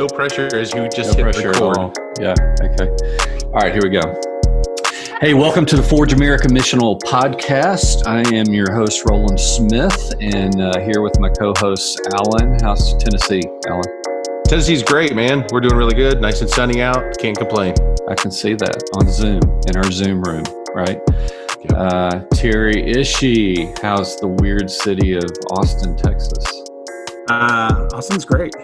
no pressure as you just No hit pressure at record. all. Yeah. Okay. All right. Here we go. Hey, welcome to the Forge America Missional Podcast. I am your host, Roland Smith, and uh, here with my co-host, Alan. How's Tennessee, Alan? Tennessee's great, man. We're doing really good. Nice and sunny out. Can't complain. I can see that on Zoom in our Zoom room, right? Yep. Uh, Terry Ishii, how's the weird city of Austin, Texas? Uh, Austin's great.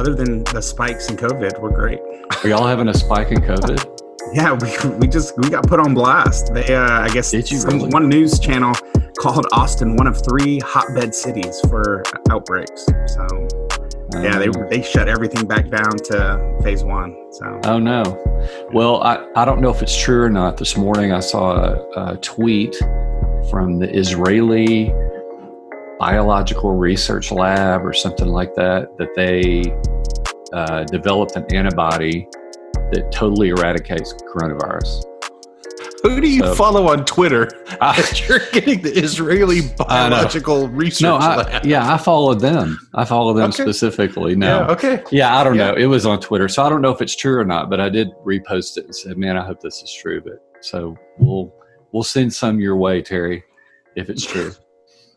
Other than the spikes in COVID, we're great. Are y'all having a spike in COVID? Yeah, we, we just we got put on blast. They, uh, I guess, some- really? one news channel called Austin one of three hotbed cities for outbreaks. So yeah, they Um, they shut everything back down to phase one. So Oh no. Well, I, I don't know if it's true or not. This morning I saw a, a tweet from the Israeli Biological Research Lab or something like that that they uh, developed an antibody that totally eradicates coronavirus. Who do you So- follow on Twitter? I, You're getting the Israeli biological research no, I, lab. yeah, I followed them. I follow them Okay. specifically. No, Yeah, okay. Yeah, I don't Yeah. know. It was on Twitter, so I don't know if it's true or not. But I did repost it and said, "Man, I hope this is true." But so we'll we'll send some your way, Terry, if it's true.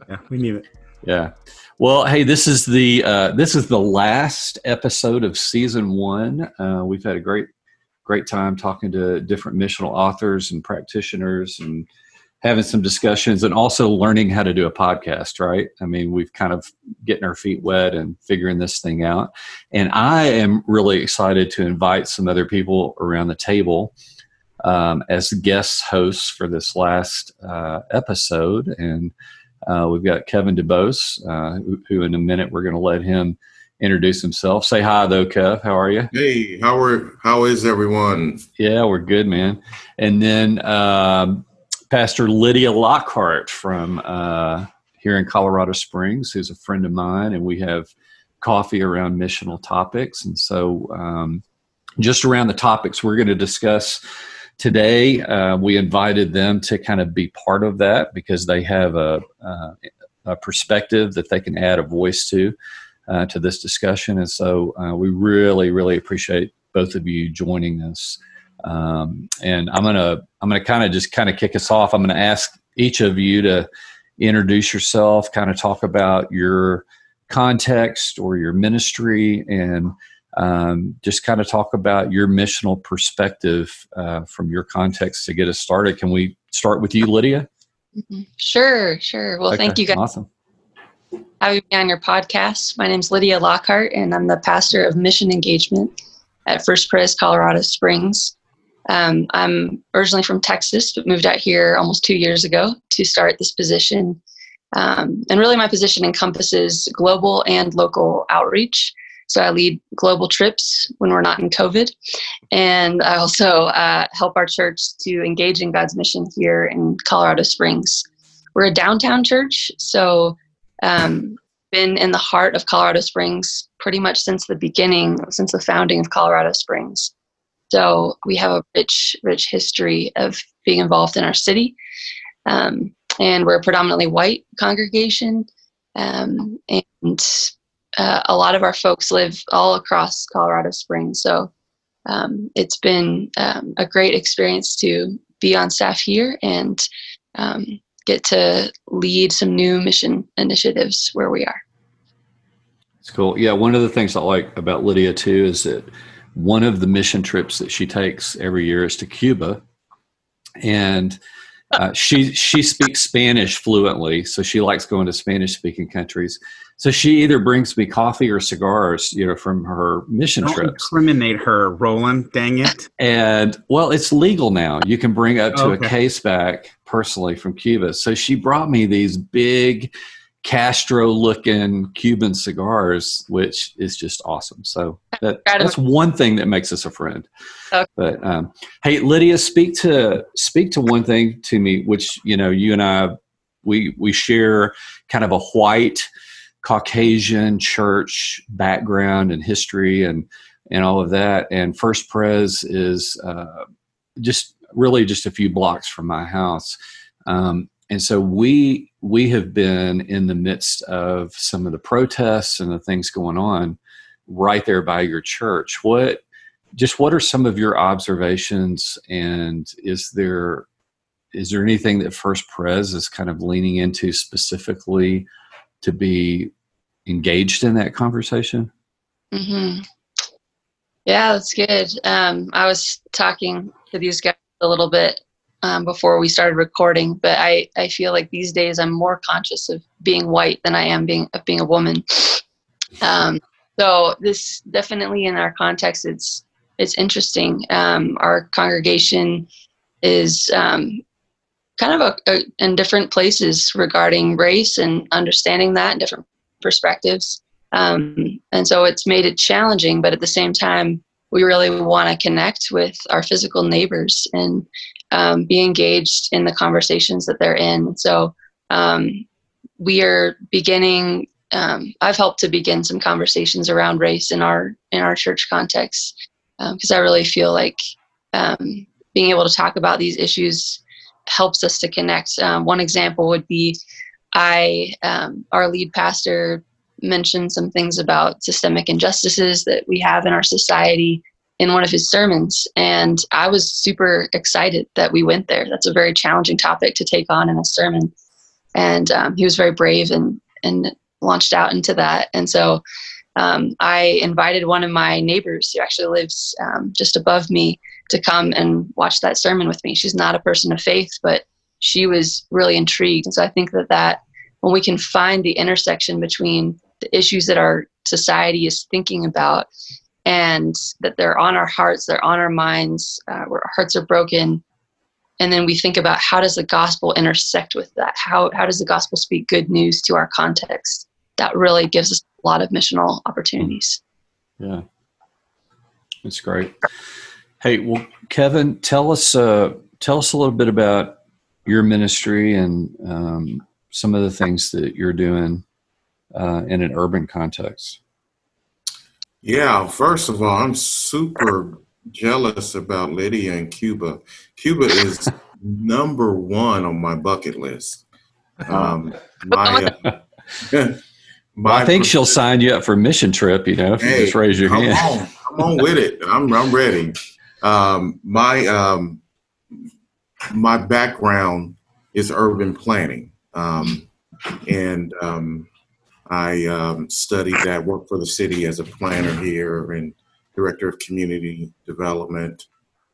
Yeah, we need it. yeah. Well, hey, this is the uh, this is the last episode of season one. Uh, we've had a great great time talking to different missional authors and practitioners and having some discussions and also learning how to do a podcast right i mean we've kind of getting our feet wet and figuring this thing out and i am really excited to invite some other people around the table um, as guest hosts for this last uh, episode and uh, we've got kevin debose uh, who, who in a minute we're going to let him introduce himself say hi though kev how are you Hey, how are how is everyone? yeah, we're good, man. And then um, Pastor Lydia Lockhart from uh, here in Colorado Springs, who's a friend of mine, and we have coffee around missional topics. And so, um, just around the topics we're going to discuss today, uh, we invited them to kind of be part of that because they have a, uh, a perspective that they can add a voice to. Uh, to this discussion, and so uh, we really, really appreciate both of you joining us. Um, and I'm gonna I'm gonna kind of just kind of kick us off. I'm gonna ask each of you to introduce yourself, kind of talk about your context or your ministry, and um, just kind of talk about your missional perspective uh, from your context to get us started. Can we start with you, Lydia? Mhm. Sure, sure. Well, thank you guys Awesome. having me on your podcast. My name is Lydia Lockhart, and I'm the pastor of mission engagement at First Pres Colorado Springs. Um, I'm originally from Texas, but moved out here almost two years ago to start this position. Um, and really, my position encompasses global and local outreach. So I lead global trips when we're not in COVID. And I also uh, help our church to engage in God's mission here in Colorado Springs. We're a downtown church, so um, been in the heart of Colorado Springs pretty much since the beginning, since the founding of Colorado Springs. So we have a rich, rich history of being involved in our city. Um, and we're a predominantly white congregation. Um, and uh, a lot of our folks live all across Colorado Springs. So um, it's been um, a great experience to be on staff here and um, get to lead some new mission initiatives where we are. It's cool. Yeah, one of the things I like about Lydia too is that one of the mission trips that she takes every year is to Cuba, and uh, she she speaks Spanish fluently, so she likes going to Spanish speaking countries. So she either brings me coffee or cigars, you know, from her mission Don't trips. incriminate her, Roland. Dang it. And well, it's legal now. You can bring up to Okay. a case back personally from Cuba. So she brought me these big Castro looking Cuban cigars, which is just awesome. So that, that's one thing that makes us a friend. Okay. But um, hey, Lydia, speak to speak to one thing to me, which you know, you and I we we share kind of a white Caucasian church background and history and and all of that. And First Pres is uh, just really just a few blocks from my house. Um, and so we we have been in the midst of some of the protests and the things going on right there by your church. What just what are some of your observations and is there is there anything that First Pres is kind of leaning into specifically to be engaged in that conversation? Mm-hmm. Yeah, that's good. Um, I was talking to these guys a little bit um, before we started recording, but I, I feel like these days I'm more conscious of being white than I am being of being a woman. Um, so this definitely in our context, it's it's interesting. Um, our congregation is um, kind of a, a, in different places regarding race and understanding that in different perspectives. Um, and so it's made it challenging, but at the same time, we really want to connect with our physical neighbors and um, be engaged in the conversations that they're in. So um, we are beginning. Um, I've helped to begin some conversations around race in our in our church context because um, I really feel like um, being able to talk about these issues helps us to connect. Um, one example would be I, um, our lead pastor, mentioned some things about systemic injustices that we have in our society in one of his sermons. And I was super excited that we went there. That's a very challenging topic to take on in a sermon. And um, he was very brave and, and launched out into that. And so um, I invited one of my neighbors who actually lives um, just above me to come and watch that sermon with me. She's not a person of faith, but she was really intrigued. And so I think that that when we can find the intersection between the issues that our society is thinking about and that they're on our hearts, they're on our minds, uh, where our hearts are broken, and then we think about how does the gospel intersect with that? How how does the gospel speak good news to our context? That really gives us a lot of missional opportunities. Yeah, that's great. Hey, well, Kevin, tell us uh, tell us a little bit about your ministry and um, some of the things that you're doing uh, in an urban context. Yeah, first of all, I'm super jealous about Lydia and Cuba. Cuba is number one on my bucket list. Um, my, uh, my I think she'll sign you up for a mission trip. You know, if hey, you just raise your come hand. On, come on with it. I'm I'm ready. Um, my um, my background is urban planning, um, and um, I um, studied that. Worked for the city as a planner here and director of community development,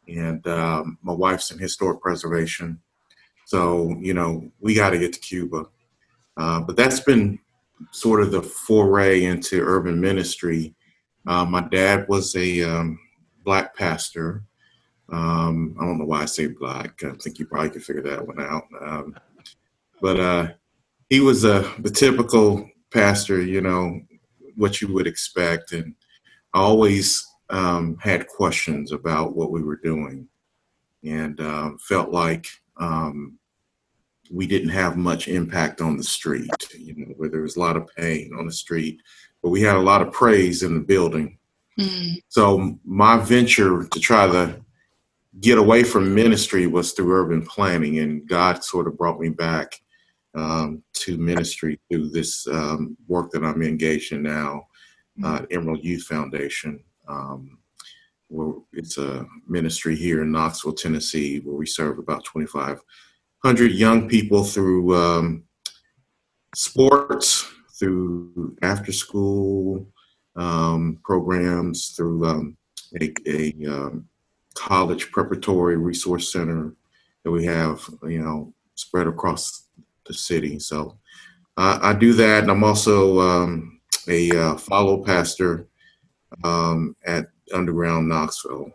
and um, my wife's in historic preservation. So you know we got to get to Cuba, uh, but that's been sort of the foray into urban ministry. Uh, my dad was a um, black pastor. Um, I don't know why I say black. I think you probably could figure that one out. Um, but uh, he was uh, the typical pastor, you know, what you would expect. And I always um, had questions about what we were doing and uh, felt like um, we didn't have much impact on the street, you know, where there was a lot of pain on the street, but we had a lot of praise in the building. Mm. So my venture to try to get away from ministry was through urban planning, and God sort of brought me back um, to ministry through this um, work that I'm engaged in now, mm. uh, Emerald Youth Foundation. Um, where it's a ministry here in Knoxville, Tennessee, where we serve about 2,500 young people through um, sports, through after school um, programs, through um, a, a um, college preparatory resource center that we have, you know, spread across the city. So uh, I do that, and I'm also um, a uh, follow pastor um, at Underground Knoxville.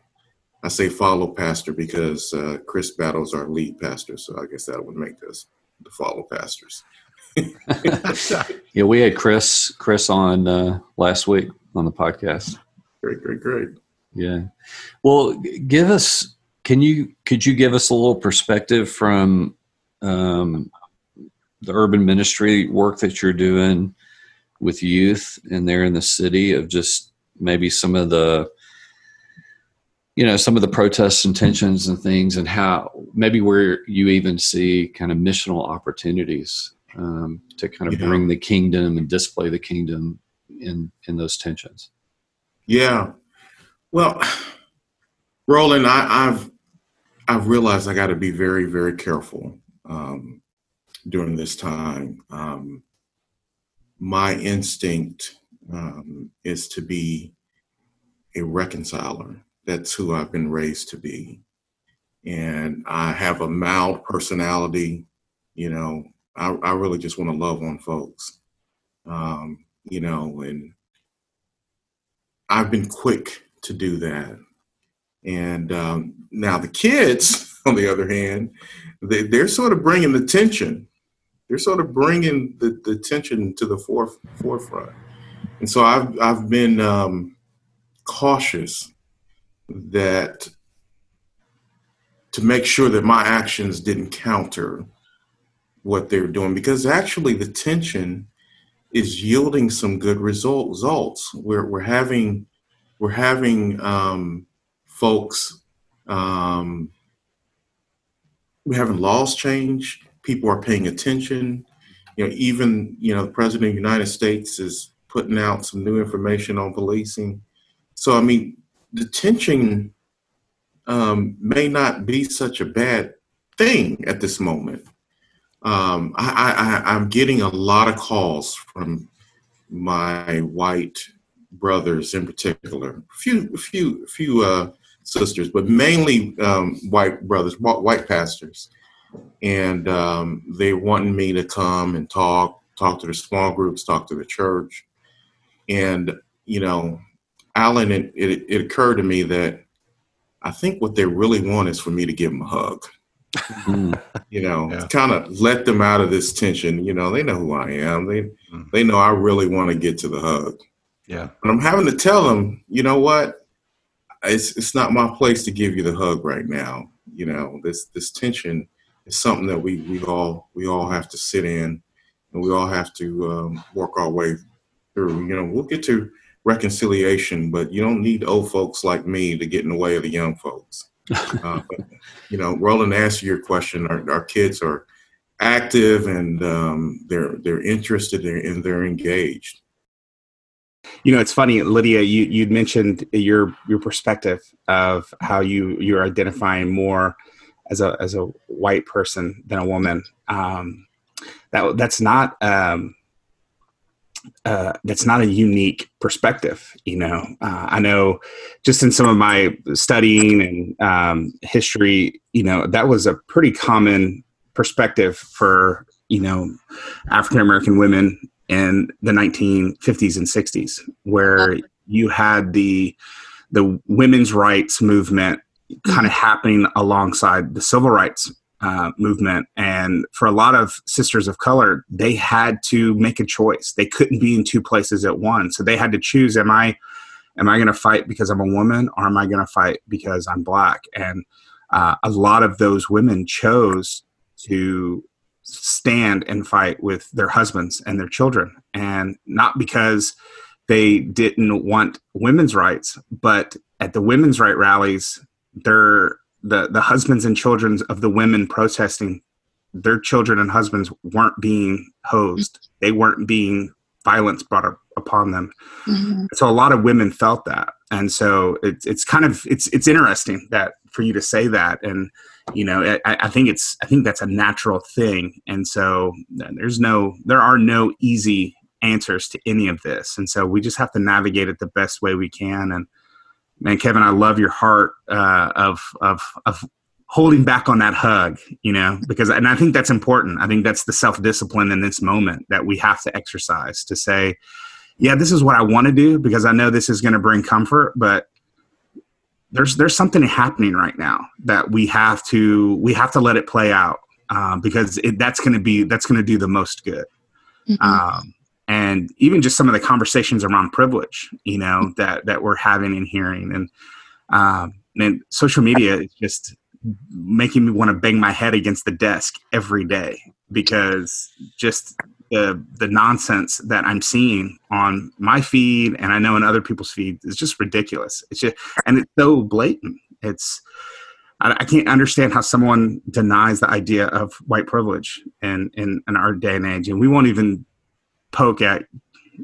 I say follow pastor because uh, Chris Battles our lead pastor, so I guess that would make us the follow pastors. yeah, we had Chris Chris on uh, last week on the podcast. Great, great, great. Yeah. Well, give us. Can you could you give us a little perspective from um, the urban ministry work that you're doing with youth and there in the city of just maybe some of the you know some of the protests and tensions and things and how maybe where you even see kind of missional opportunities um, to kind of yeah. bring the kingdom and display the kingdom in in those tensions Yeah. Well, Roland, I, have I've realized I got to be very, very careful um, during this time. Um, my instinct um, is to be a reconciler. That's who I've been raised to be. And I have a mild personality. You know, I, I really just want to love on folks. Um, you know, and I've been quick to do that. And um, now the kids, on the other hand, they, they're sort of bringing the tension. They're sort of bringing the, the tension to the foref- forefront. And so I've, I've been um, cautious that to make sure that my actions didn't counter what they're doing because actually the tension is yielding some good result, results. We're, we're having we're having um, folks um, we're having laws change. People are paying attention. You know, even you know, the president of the United States is putting out some new information on policing. So I mean, detention um, may not be such a bad thing at this moment. Um, I, I, I'm getting a lot of calls from my white brothers in particular, a few, few, few uh, sisters, but mainly um, white brothers, white pastors, and um, they wanted me to come and talk, talk to the small groups, talk to the church, and you know, Alan, it, it, it occurred to me that I think what they really want is for me to give them a hug. Mm. you know, yeah. kind of let them out of this tension. You know, they know who I am. They mm. they know I really want to get to the hug. Yeah. But I'm having to tell them, you know what? It's it's not my place to give you the hug right now. You know, this this tension is something that we we all we all have to sit in, and we all have to um, work our way through. You know, we'll get to reconciliation, but you don't need old folks like me to get in the way of the young folks. Uh, but, you know, Roland, to answer your question, our, our kids are active and um, they're they're interested and they're engaged. You know, it's funny, Lydia. You you'd mentioned your your perspective of how you you're identifying more as a as a white person than a woman. Um, that that's not um, uh, that's not a unique perspective. You know, uh, I know just in some of my studying and um, history, you know, that was a pretty common perspective for you know African American women in the 1950s and 60s, where you had the the women's rights movement kind of happening alongside the civil rights uh, movement. And for a lot of sisters of color, they had to make a choice. They couldn't be in two places at once. So they had to choose: Am I am I going to fight because I'm a woman, or am I going to fight because I'm black? And uh, a lot of those women chose to stand and fight with their husbands and their children, and not because they didn't want women's rights, but at the women's right rallies, their the the husbands and children of the women protesting their children and husbands weren't being hosed. They weren't being violence brought up upon them. Mm-hmm. so a lot of women felt that. And so it's it's kind of it's it's interesting that for you to say that. And you know I, I think it's i think that's a natural thing. And so there's no there are no easy answers to any of this. And so we just have to navigate it the best way we can. And man, Kevin, I love your heart uh, of of of holding back on that hug, you know, because and I think that's important. I think that's the self discipline in this moment that we have to exercise to say, yeah, this is what I want to do because I know this is going to bring comfort, but there's there's something happening right now that we have to we have to let it play out uh, because it, that's going to be that's going to do the most good. Mm-hmm. Um, and even just some of the conversations around privilege, you know, that that we're having and hearing, and um, and social media is just making me want to bang my head against the desk every day because just the the nonsense that I'm seeing on my feed and I know in other people's feeds is just ridiculous. It's just and it's so blatant. It's I, I can't understand how someone denies the idea of white privilege in, in in our day and age, and we won't even poke at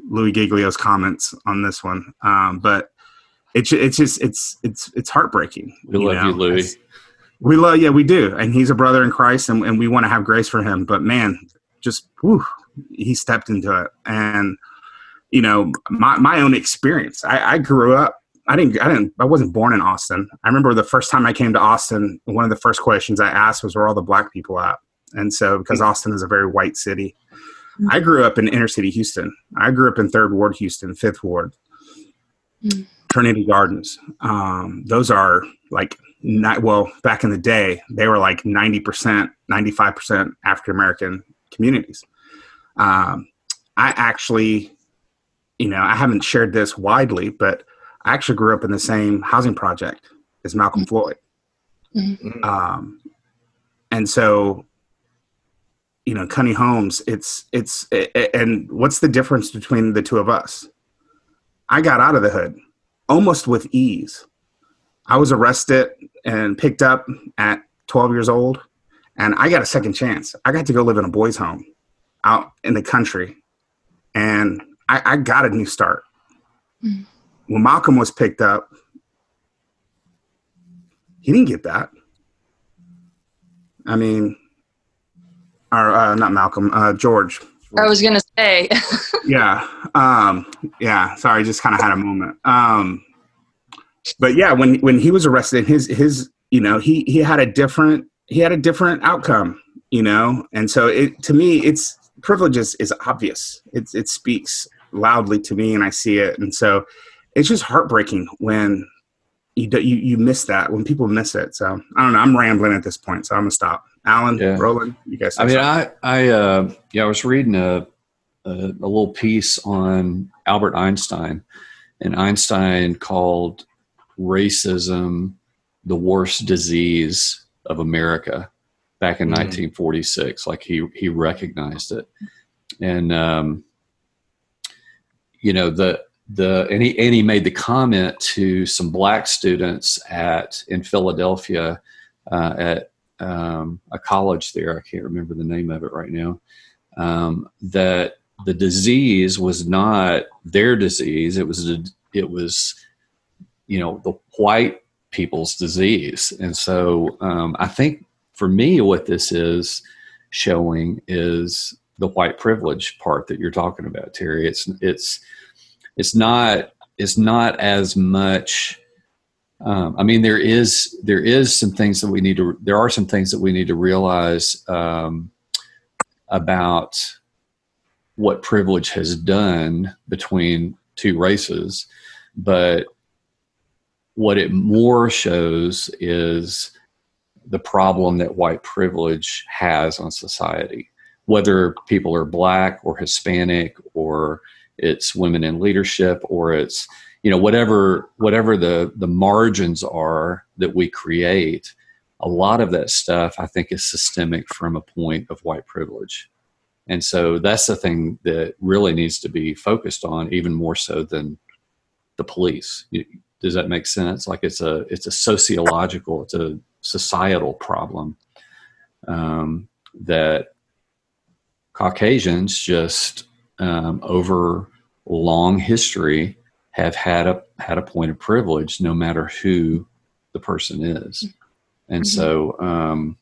Louis Giglio's comments on this one. Um, but it's it's just it's it's it's heartbreaking. We love you, Louis. It's- We love, yeah, we do, and he's a brother in Christ, and, and we want to have grace for him. But man, just whew, he stepped into it, and you know, my my own experience. I, I grew up. I didn't. I didn't. I wasn't born in Austin. I remember the first time I came to Austin. One of the first questions I asked was, "Where are all the black people at?" And so, because Austin is a very white city, I grew up in inner city Houston. I grew up in Third Ward, Houston, Fifth Ward, Mm. Trinity Gardens. Um, those are like not well back in the day. They were like ninety percent, ninety five percent African American communities. Um, I actually, you know, I haven't shared this widely, but I actually grew up in the same housing project as Malcolm Floyd. Mm. Um, and so, you know, Cuney Homes. it's, it's, and what's the difference between the two of us? I got out of the hood almost with ease. I was arrested and picked up at 12 years old, and I got a second chance. I got to go live in a boys' home out in the country, and I, I got a new start. Mm. When Malcolm was picked up, he didn't get that. I mean, or uh, not Malcolm, uh, George. I was gonna say, Yeah, um, yeah. Sorry, just kind of had a moment. Um, but yeah, when when he was arrested, his his you know he he had a different he had a different outcome. You know, and so it to me it's privilege is, is obvious. It it speaks loudly to me, and I see it, and so it's just heartbreaking when you do, you you miss that when people miss it. So I don't know. I'm rambling at this point, so I'm gonna stop. Alan, Yeah. Roland, you guys. I mean, something. I, I, uh, yeah, I was reading a, a, a little piece on Albert Einstein, and Einstein called racism the worst disease of America back in Mhm. 1946. Like he he recognized it, and um, you know the the and he and he made the comment to some black students at in Philadelphia uh, at um, a college there. I can't remember the name of it right now. Um, that the disease was not their disease. It was a, it was you know the white people's disease. And so um, I think for me, what this is showing is the white privilege part that you're talking about, Terry. It's it's it's not it's not as much um, I mean, there is there is some things that we need to. There are some things that we need to realize um, about what privilege has done between two races, but what it more shows is the problem that white privilege has on society, whether people are black or Hispanic or it's women in leadership or it's you know whatever whatever the the margins are that we create a lot of that stuff i think is systemic from a point of white privilege. And so that's the thing that really needs to be focused on even more so than the police. Does that make sense? Like it's a it's a sociological it's a societal problem um, that caucasians just um, over long history have had a had a point of privilege no matter who the person is. And so um,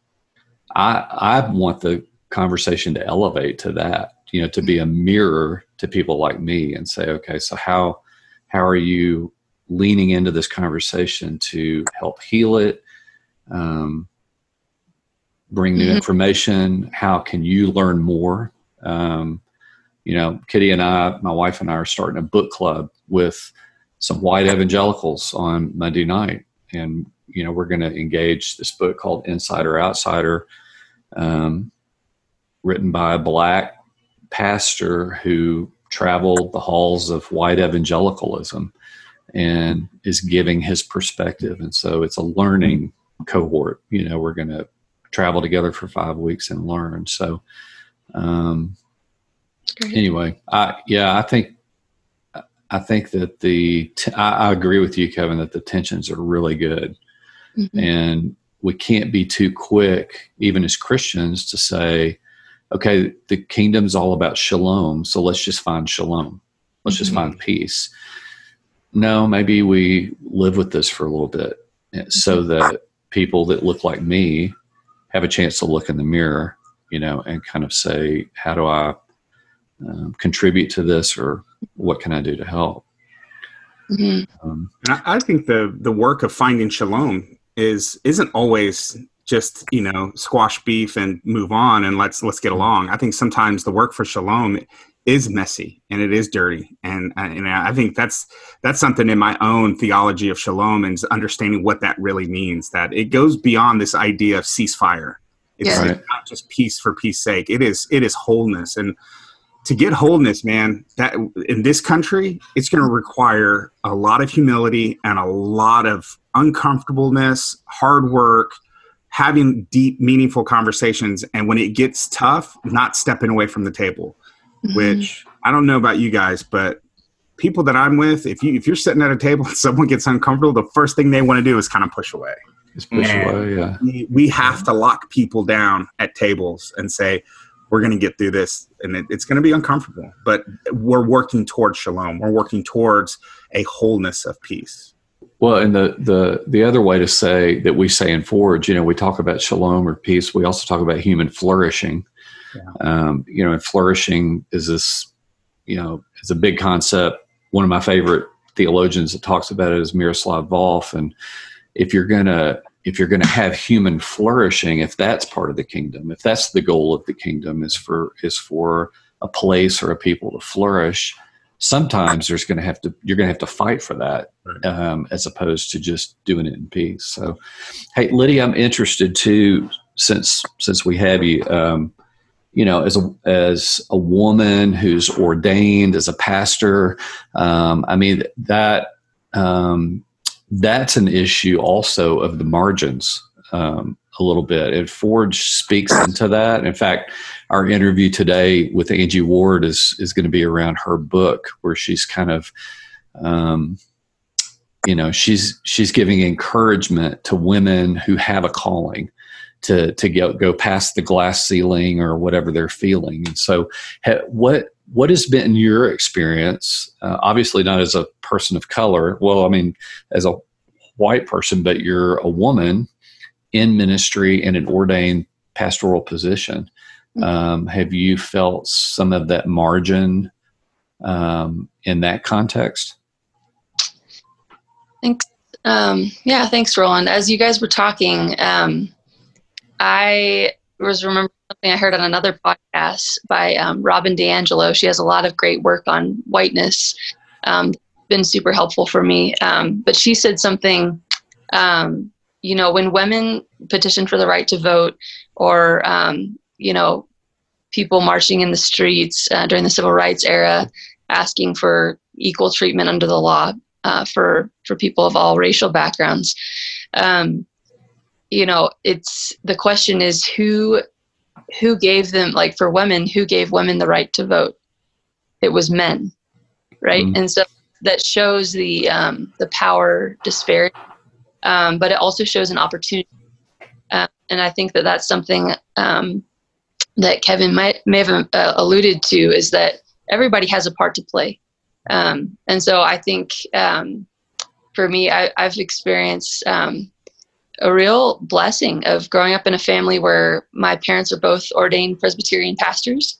i i want the conversation to elevate to that you know to be a mirror to people like me and say okay so how how are you leaning into this conversation to help heal it um, bring new Mhm. information? How can you learn more? Um, you know, Kitty and I, my wife and I are starting a book club with some white evangelicals on Monday night. And, you know, we're going to engage this book called Insider Outsider, um, written by a black pastor who traveled the halls of white evangelicalism and is giving his perspective. And so it's a learning cohort. You know, we're going to travel together for five weeks and learn. So, um, Great. anyway, I yeah, I think I think that the t- I, I agree with you, Kevin, that the tensions are really good, Mhm. and we can't be too quick, even as Christians, to say, okay, the kingdom's all about shalom, so let's just find shalom, let's just Mhm. find peace. no, maybe we live with this for a little bit eh, so that people that look like me have a chance to look in the mirror, you know, and kind of say, how do I um, contribute to this or what can I do to help? Mm-hmm. Um, and I, I think the the work of finding shalom is isn't always just you know squash beef and move on and let's let's get along. I think sometimes the work for shalom is messy and it is dirty and and I think that's that's something in my own theology of shalom and understanding what that really means that it goes beyond this idea of ceasefire it's yeah. right. not just peace for peace sake it is it is wholeness and to get wholeness man that in this country it's going to require a lot of humility and a lot of uncomfortableness hard work having deep meaningful conversations and when it gets tough not stepping away from the table mm-hmm. which I don't know about you guys, but people that I'm with, if you if you're sitting at a table and someone gets uncomfortable, the first thing they want to do is kind of push away. Just push and away, yeah. We, we have to lock people down at tables and say, we're going to get through this and it, it's going to be uncomfortable but we're working towards shalom we're working towards a wholeness of peace well and the the the other way to say that we say in forge you know we talk about shalom or peace we also talk about human flourishing yeah. Um, you know, and flourishing is this, you know, it's a big concept. One of my favorite theologians that talks about it is Miroslav Volf. And if you're gonna if you're gonna have human flourishing, if that's part of the kingdom, if that's the goal of the kingdom, is for is for a place or a people to flourish, sometimes there's going to have to you're going to have to fight for that um, as opposed to just doing it in peace. So hey lydia i'm interested too since since we have you um, you know, as a as a woman who's ordained as a pastor, um, I mean that um, that's an issue also of the margins um, a little bit. And Forge speaks into that. In fact, our interview today with Angie Ward is is going to be around her book, where she's kind of um, you know she's she's giving encouragement to women who have a calling to to go go past the glass ceiling or whatever they're feeling. And so, ha, what what has been your experience? Uh, obviously, not as a person of color. Well, I mean, as a white person, but you're a woman in ministry in an ordained pastoral position. Mm-hmm. Um, have you felt some of that margin um, in that context? Thanks. Um, yeah, thanks, Roland. As you guys were talking, um, I was remembering something I heard on another podcast by um, Robin DiAngelo. She has a lot of great work on whiteness. Um, been super helpful for me. Um, but she said something, um, you know, when women petition for the right to vote, or um, you know, people marching in the streets uh, during the civil rights era, asking for equal treatment under the law uh, for for people of all racial backgrounds. Um, you know it's the question is who who gave them like for women who gave women the right to vote? It was men right? Mm-hmm. and so that shows the um, the power disparity um, but it also shows an opportunity. Uh, and i think that that's something um, that kevin might may have uh, alluded to is that everybody has a part to play. Um, and so i think um, for me I, have experienced um, a real blessing of growing up in a family where my parents are both ordained Presbyterian pastors.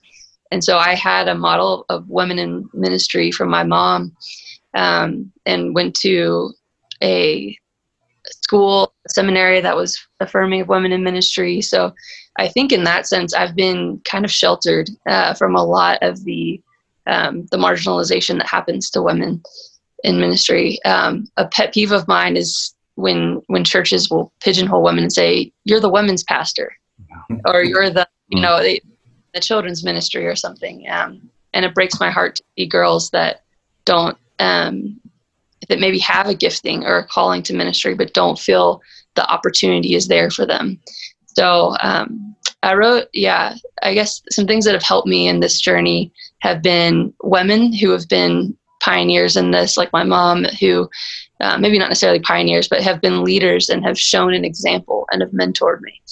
And so I had a model of women in ministry from my mom um, and went to a school, seminary that was affirming of women in ministry. So I think in that sense, I've been kind of sheltered uh, from a lot of the um, the marginalization that happens to women in ministry. Um, a pet peeve of mine is when when churches will pigeonhole women and say you're the women's pastor or you're the you mm. know they, the children's ministry or something um, and it breaks my heart to see girls that don't um, that maybe have a gifting or a calling to ministry but don't feel the opportunity is there for them so um, i wrote yeah i guess some things that have helped me in this journey have been women who have been pioneers in this like my mom who uh, maybe not necessarily pioneers, but have been leaders and have shown an example and have mentored me.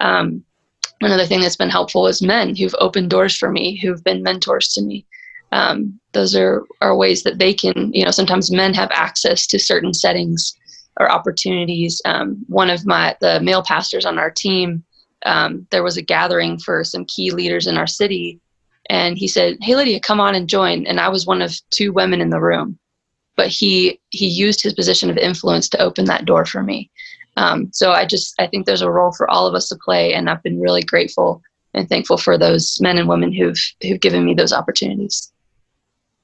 Um, another thing that's been helpful is men who've opened doors for me, who've been mentors to me. um, those are, are ways that they can, you know, sometimes men have access to certain settings or opportunities. Um, one of my, the male pastors on our team, um, there was a gathering for some key leaders in our city. And he said, Hey, Lydia, come on and join. And I was one of two women in the room. But he he used his position of influence to open that door for me. Um, so I just I think there's a role for all of us to play, and I've been really grateful and thankful for those men and women who've who've given me those opportunities.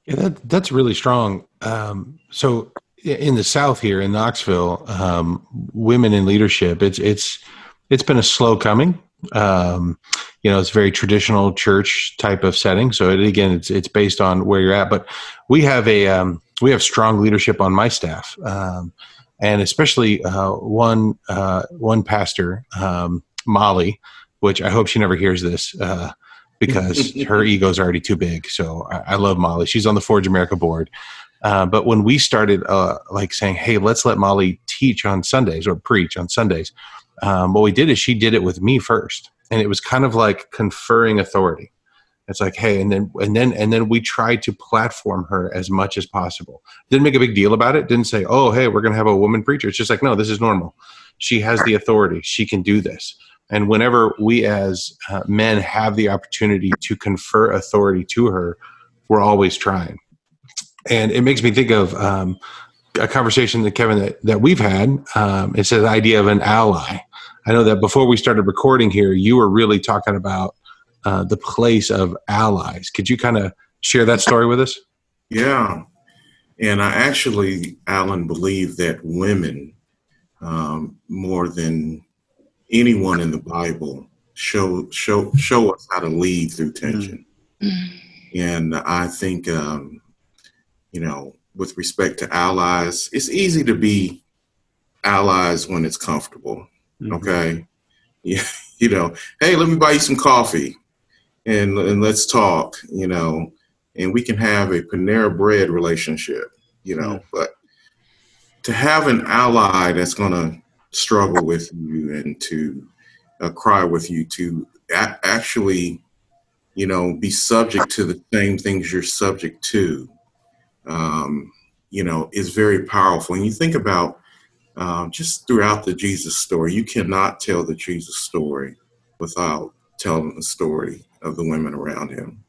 Yeah, that, that's really strong. Um, so in the South here in Knoxville, um, women in leadership, it's it's it's been a slow coming. Um, you know, it's very traditional church type of setting. So it, again, it's it's based on where you're at. But we have a um, we have strong leadership on my staff, um, and especially uh, one uh, one pastor, um, Molly, which I hope she never hears this. Uh, because her ego's already too big. So I, I, love Molly. She's on the Forge America board. Uh, but when we started uh, like saying, "Hey, let's let Molly teach on Sundays or preach on Sundays," um, what we did is she did it with me first, and it was kind of like conferring authority. It's like, hey, and then and then and then we tried to platform her as much as possible. Didn't make a big deal about it. Didn't say, "Oh, hey, we're going to have a woman preacher." It's just like, no, this is normal. She has the authority. She can do this. And whenever we as uh, men have the opportunity to confer authority to her, we're always trying. And it makes me think of um, a conversation that Kevin that, that we've had. Um, it's the idea of an ally. I know that before we started recording here, you were really talking about uh, the place of allies. Could you kind of share that story with us? Yeah. And I actually, Alan, believe that women, um, more than anyone in the Bible show show show us how to lead through tension. Mm-hmm. And I think um, you know, with respect to allies, it's easy to be allies when it's comfortable. Mm-hmm. Okay. Yeah, you know, hey, let me buy you some coffee and and let's talk, you know, and we can have a Panera bread relationship, you know, mm-hmm. but to have an ally that's gonna struggle with you and to uh, cry with you to a- actually you know be subject to the same things you're subject to um, you know is very powerful and you think about um, just throughout the jesus story you cannot tell the jesus story without telling the story of the women around him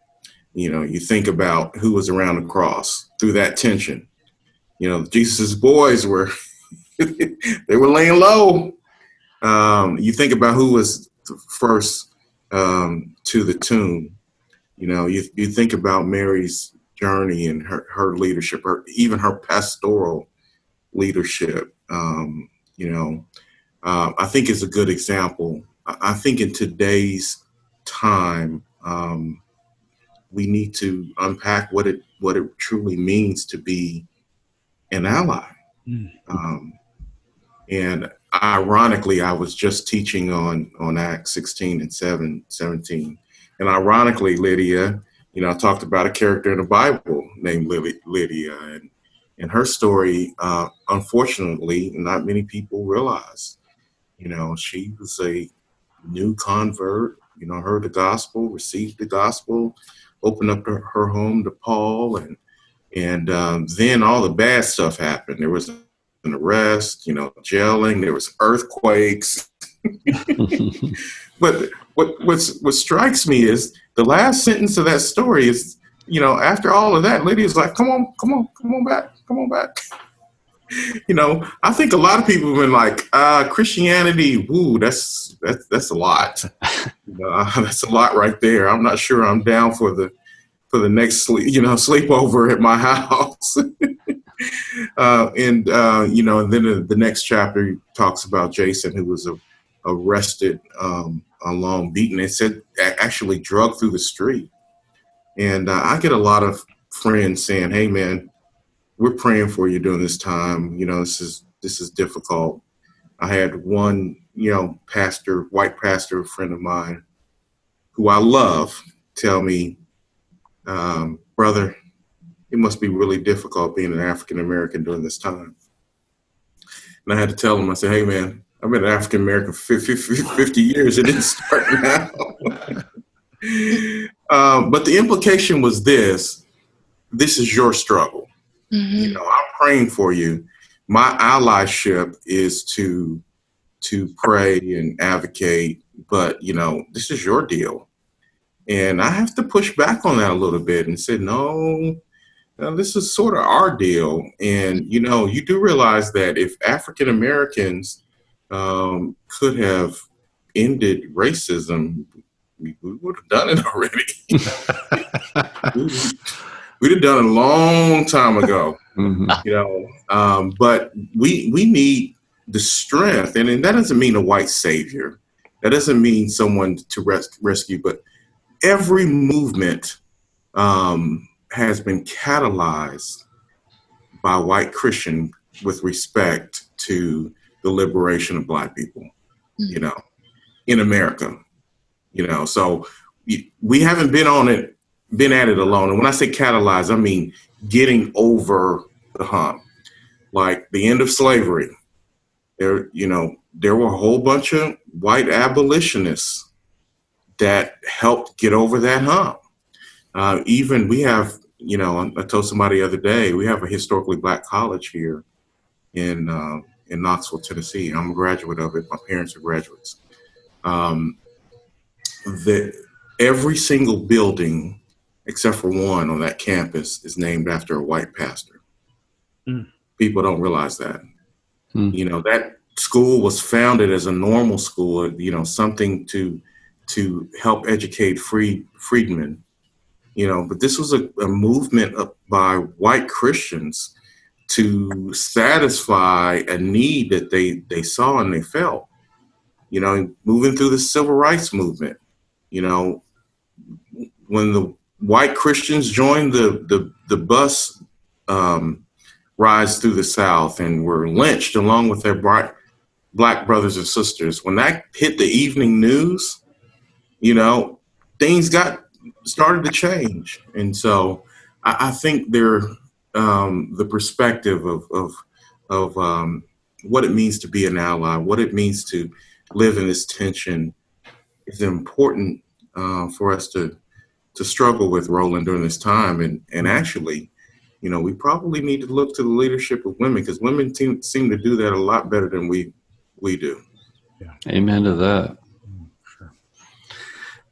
you know you think about who was around the cross through that tension you know jesus's boys were they were laying low. Um, you think about who was first um, to the tomb. You know, you, you think about Mary's journey and her, her leadership, or even her pastoral leadership. Um, you know, uh, I think is a good example. I think in today's time, um, we need to unpack what it what it truly means to be an ally. Mm. Um, and ironically, I was just teaching on on Acts 16 and 7, 17. And ironically, Lydia, you know, I talked about a character in the Bible named Lydia, and and her story, uh, unfortunately, not many people realize. You know, she was a new convert. You know, heard the gospel, received the gospel, opened up her home to Paul, and and um, then all the bad stuff happened. There was an arrest, you know, jailing. There was earthquakes. but what what's, what strikes me is the last sentence of that story is, you know, after all of that, Lydia's like, "Come on, come on, come on back, come on back." you know, I think a lot of people have been like, uh, Christianity, woo, that's that's that's a lot. know, that's a lot right there. I'm not sure I'm down for the for the next sleep, you know, sleepover at my house. uh, and uh, you know, and then the, next chapter talks about Jason, who was a, arrested um, along beaten. It said actually drugged through the street. And uh, I get a lot of friends saying, "Hey, man, we're praying for you during this time. You know, this is this is difficult." I had one, you know, pastor, white pastor, friend of mine, who I love, tell me, um, "Brother, it must be really difficult being an African American during this time. And I had to tell him, I said, hey man, I've been an African American for 50, years. It didn't start now. um, but the implication was this this is your struggle. Mm-hmm. You know, I'm praying for you. My allyship is to to pray and advocate, but you know, this is your deal. And I have to push back on that a little bit and say, no, no, this is sort of our deal. And you know, you do realize that if African Americans um, could have ended racism, we, we would have done it already. we, would have done it a long time ago. Mhm. you know um, but we we need the strength and, and that doesn't mean a white savior that doesn't mean someone to res- rescue but every movement um, has been catalyzed by white christian with respect to the liberation of black people you know in america you know so we, we haven't been on it been at it alone and when i say catalyze, i mean getting over the hump. Like the end of slavery, there, you know, there were a whole bunch of white abolitionists that helped get over that hump. Uh, even we have, you know, I told somebody the other day, we have a historically black college here in uh, in Knoxville, Tennessee. I'm a graduate of it. My parents are graduates. Um, that every single building except for one on that campus is named after a white pastor. Mm. People don't realize that. Hmm. You know, that school was founded as a normal school, you know, something to to help educate free freedmen. You know, but this was a, a movement up by white Christians to satisfy a need that they they saw and they felt. You know, moving through the civil rights movement. You know, when the white Christians joined the the, the bus um, through the South and were lynched along with their black black brothers and sisters. When that hit the evening news, you know, things got started to change, and so I, I think there um, the perspective of of of um, what it means to be an ally, what it means to live in this tension, is important uh, for us to to struggle with Roland during this time. And and actually, you know, we probably need to look to the leadership of women because women seem, seem to do that a lot better than we we do. Yeah. Amen to that. Sure.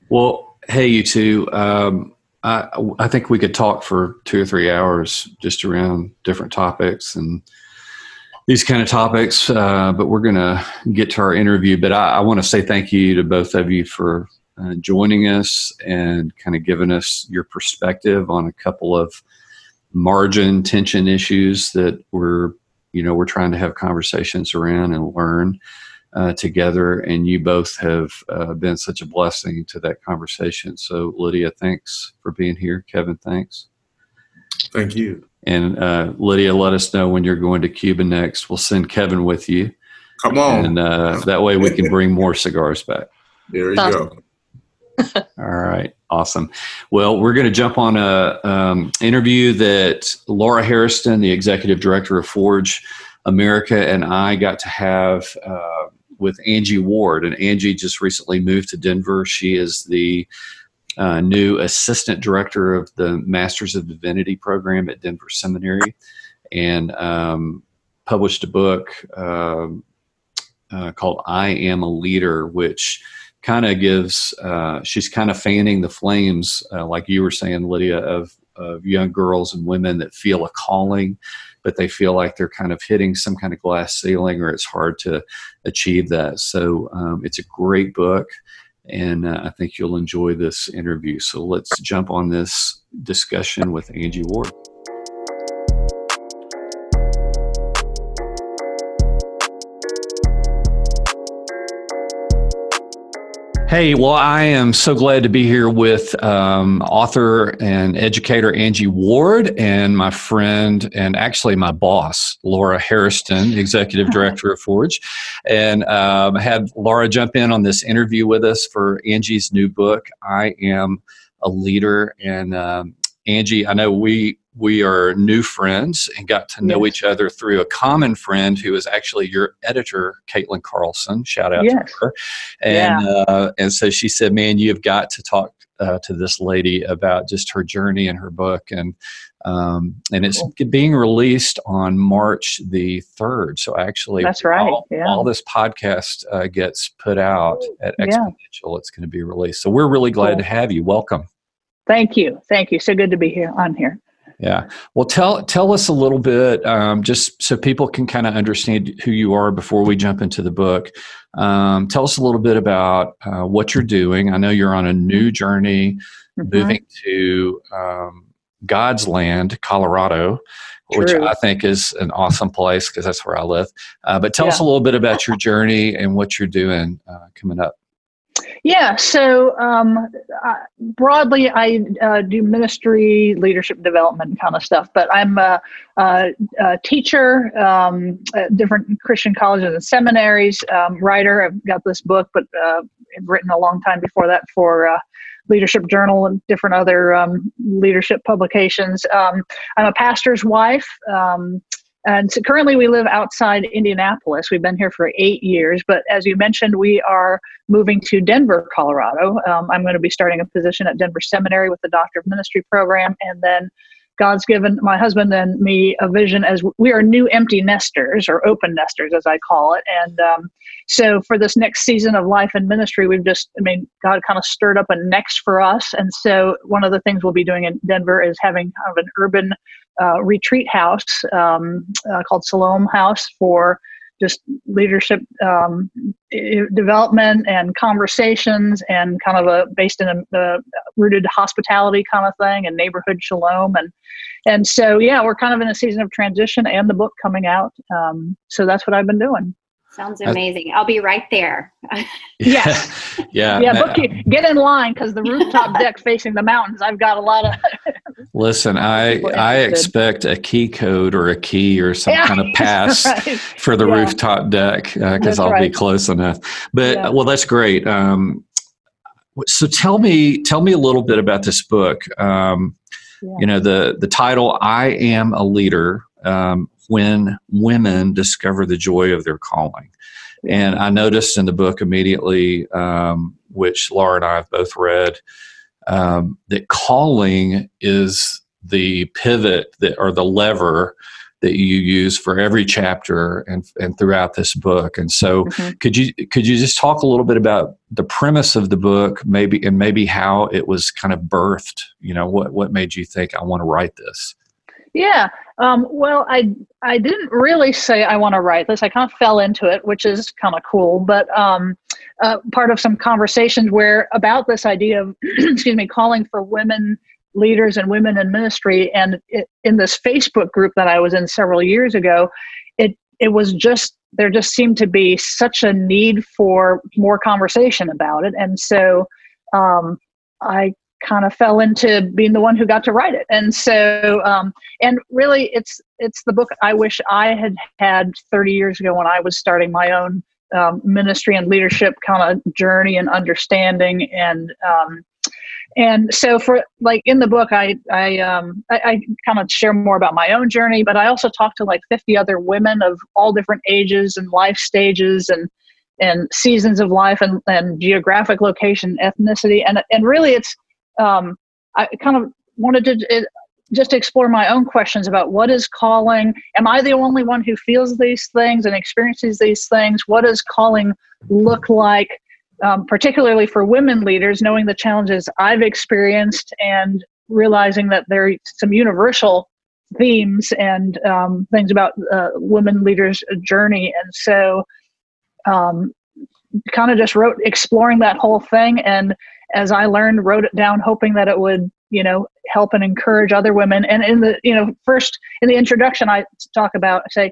Well, hey, you two. Um, I, I think we could talk for two or three hours just around different topics and these kind of topics, uh, but we're going to get to our interview. But I, I want to say thank you to both of you for uh, joining us and kind of giving us your perspective on a couple of margin tension issues that we're, you know, we're trying to have conversations around and learn uh, together, and you both have uh, been such a blessing to that conversation. So, Lydia, thanks for being here. Kevin, thanks. Thank you. And uh, Lydia, let us know when you're going to Cuba next. We'll send Kevin with you, Come on. and uh, that way we can bring more cigars back. there you Awesome. go. All right, awesome. Well, we're going to jump on a um, interview that Laura Harrison, the executive director of Forge America, and I got to have uh, with Angie Ward. And Angie just recently moved to Denver. She is the uh, new assistant director of the Masters of Divinity program at Denver Seminary, and um, published a book um, uh, called "I Am a Leader," which kind of gives uh, she's kind of fanning the flames uh, like you were saying lydia of, of young girls and women that feel a calling but they feel like they're kind of hitting some kind of glass ceiling or it's hard to achieve that. So um, it's a great book and uh, i think you'll enjoy this interview. So let's jump on this discussion with angie ward Hey, well, I am so glad to be here with um, author and educator Angie Ward and my friend and actually my boss, Laura Harrison, executive director of Forge. And um, had Laura jump in on this interview with us for Angie's new book, I Am a Leader. And um, Angie, I know we we are new friends and got to know Yes. each other through a common friend who is actually your editor, Caitlin Carlson. Shout out Yes. to her. And uh, and so she said, "Man, you've got to talk uh, to this lady about just her journey and her book." And um, and it's being released on March the third. So actually, That's right, All, yeah. all this podcast uh, gets put out at Yeah. Exponential. It's going to be released. So we're really glad Cool. to have you. Welcome. Thank you. Thank you. So good to be here on here. Yeah. Well, tell tell us a little bit, um, just so people can kind of understand who you are before we jump into the book. Um, tell us a little bit about uh, what you're doing. I know you're on a new journey, Mhm. moving to um, God's land, Colorado, which I think is an awesome place because that's where I live. Uh, but tell us a little bit about your journey and what you're doing uh, coming up. Yeah. So um, broadly, I uh, do ministry, leadership development kind of stuff. But I'm a, a, a teacher, um, at different Christian colleges and seminaries, um, writer. I've got this book, but uh, I've written a long time before that for. Uh, Leadership Journal and different other um, leadership publications. Um, I'm a pastor's wife. And so currently, we live outside Indianapolis. We've been here for eight years, but as you mentioned, we are moving to Denver, Colorado. Um, I'm going to be starting a position at Denver Seminary with the Doctor of Ministry program, and then God's given my husband and me a vision as we are new empty nesters or open nesters, as I call it. And um, so for this next season of life and ministry, we've just, I mean, God kind of stirred up a next for us. And so one of the things we'll be doing in Denver is having kind of an urban uh, retreat house um, uh, called Salome House for just leadership um, development and conversations and kind of a based in a, uh rooted hospitality kind of thing and neighborhood shalom and and so yeah we're kind of in a season of transition and the book coming out. Um, so that's what i've been doing Sounds Uh, amazing. I'll be right there. Yes. yeah. yeah Uh, book you, get in line because the rooftop deck facing the mountains i've got a lot of Listen, I I expect a key code or a key or some Yeah, kind of pass right. for the Yeah. rooftop deck because That's I'll be close enough. But Yeah. well, that's great. Um, so tell me tell me a little bit about this book. Um, Yeah. You know the the title "I Am a Leader." Um, when women discover the joy of their calling. And I noticed in the book immediately, um, which Laura and I have both read, um, that calling is the pivot that or the lever that you use for every chapter and and throughout this book. And so, Mhm. could you could you just talk a little bit about the premise of the book, maybe and maybe how it was kind of birthed? You know, what what made you think I want to write this? Yeah. Um, well, I I didn't really say I want to write this. I kind of fell into it, which is kind of cool. But um, uh, part of some conversations where about this idea of excuse me, calling for women leaders and women in ministry, and it, in this Facebook group that I was in several years ago, it it was just there just seemed to be such a need for more conversation about it, and so um, I kind of fell into being the one who got to write it, and so. Um, and really it's it's the book i wish i had had 30 years ago when i was starting my own um, ministry and leadership kind of journey and understanding and um, and so for like in the book i i um i, I kind of share more about my own journey but i also talk to like 50 other women of all different ages and life stages and and seasons of life and, and geographic location ethnicity and and really it's um i kind of wanted to it, just explore my own questions about what is calling? Am i the only one who feels these things and experiences these things? What does calling look like um, particularly for women leaders knowing the challenges i've experienced and realizing that there are some universal themes and um, things about uh, women leaders journey? And so um, kind of just wrote exploring that whole thing and as i learned wrote it down hoping that it would you know help and encourage other women. And in the you know first in the introduction i talk about say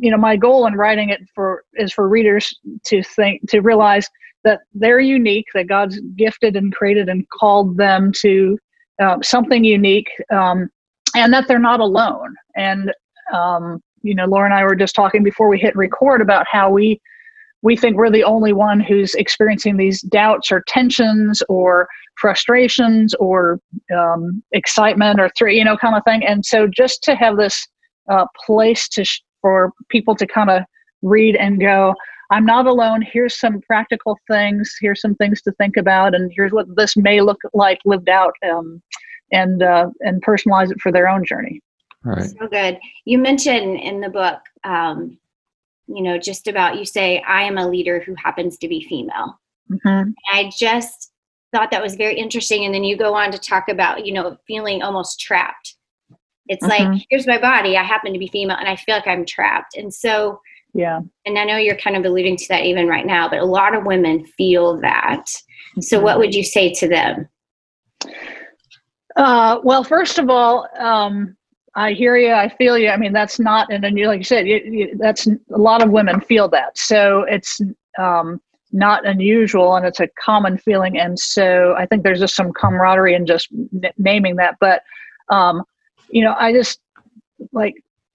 you know my goal in writing it for is for readers to think to realize that they're unique that god's gifted and created and called them to uh, something unique um, and that they're not alone. And um, you know laura and i were just talking before we hit record about how we we think we're the only one who's experiencing these doubts or tensions or frustrations or um, excitement or three, you know, kind of thing. And so just to have this uh, place to sh- for people to kind of read and go, I'm not alone. Here's some practical things. Here's some things to think about, and here's what this may look like lived out, um, and uh, and personalize it for their own journey. Right. So good. You mentioned in the book, um, you know, just about you say, I am a leader who happens to be female. Mm-hmm. I just thought that was very interesting. And then you go on to talk about, you know, feeling almost trapped. It's Mhm. like, here's my body. I happen to be female and I feel like I'm trapped. And so, Yeah. and I know you're kind of alluding to that even right now, but a lot of women feel that. So, Mhm. what would you say to them? Uh, well, first of all, um, I hear you. I feel you. I mean, that's not, and then you, like you said, you, you, that's a lot of women feel that. So it's um, not unusual, and it's a common feeling. And so I think there's just some camaraderie in just n- naming that. But um, you know, I just like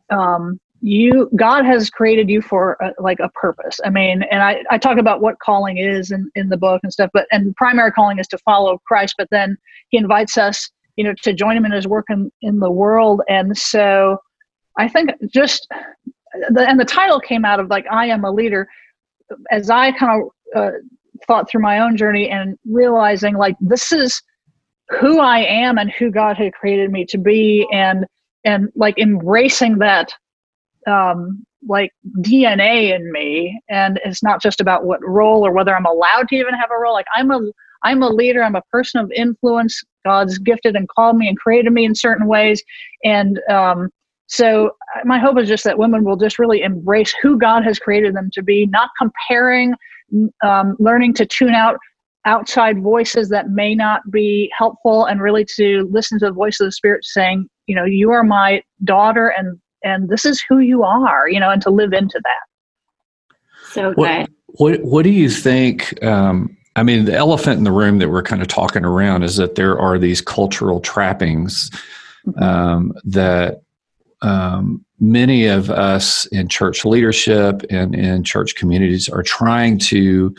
um, you. God has created you for a, like a purpose. I mean, and I I talk about what calling is in in the book and stuff. But and primary calling is to follow Christ. But then He invites us you know, to join him in his work in, in the world. And so I think just, the, and the title came out of like, I am a leader. As I kind of uh, thought through my own journey and realizing like, this is who I am and who God had created me to be. And, and like embracing that, um, like DNA in me. And it's not just about what role or whether I'm allowed to even have a role. Like I'm a, I'm a leader. I'm a person of influence. God's gifted and called me and created me in certain ways. And um, so my hope is just that women will just really embrace who God has created them to be, not comparing, um, learning to tune out outside voices that may not be helpful and really to listen to the voice of the spirit saying, you know, you are my daughter and and this is who you are, you know, and to live into that. So good. What, what, what do you think? Um, I mean, the elephant in the room that we're kind of talking around is that there are these cultural trappings um, that um, many of us in church leadership and in church communities are trying to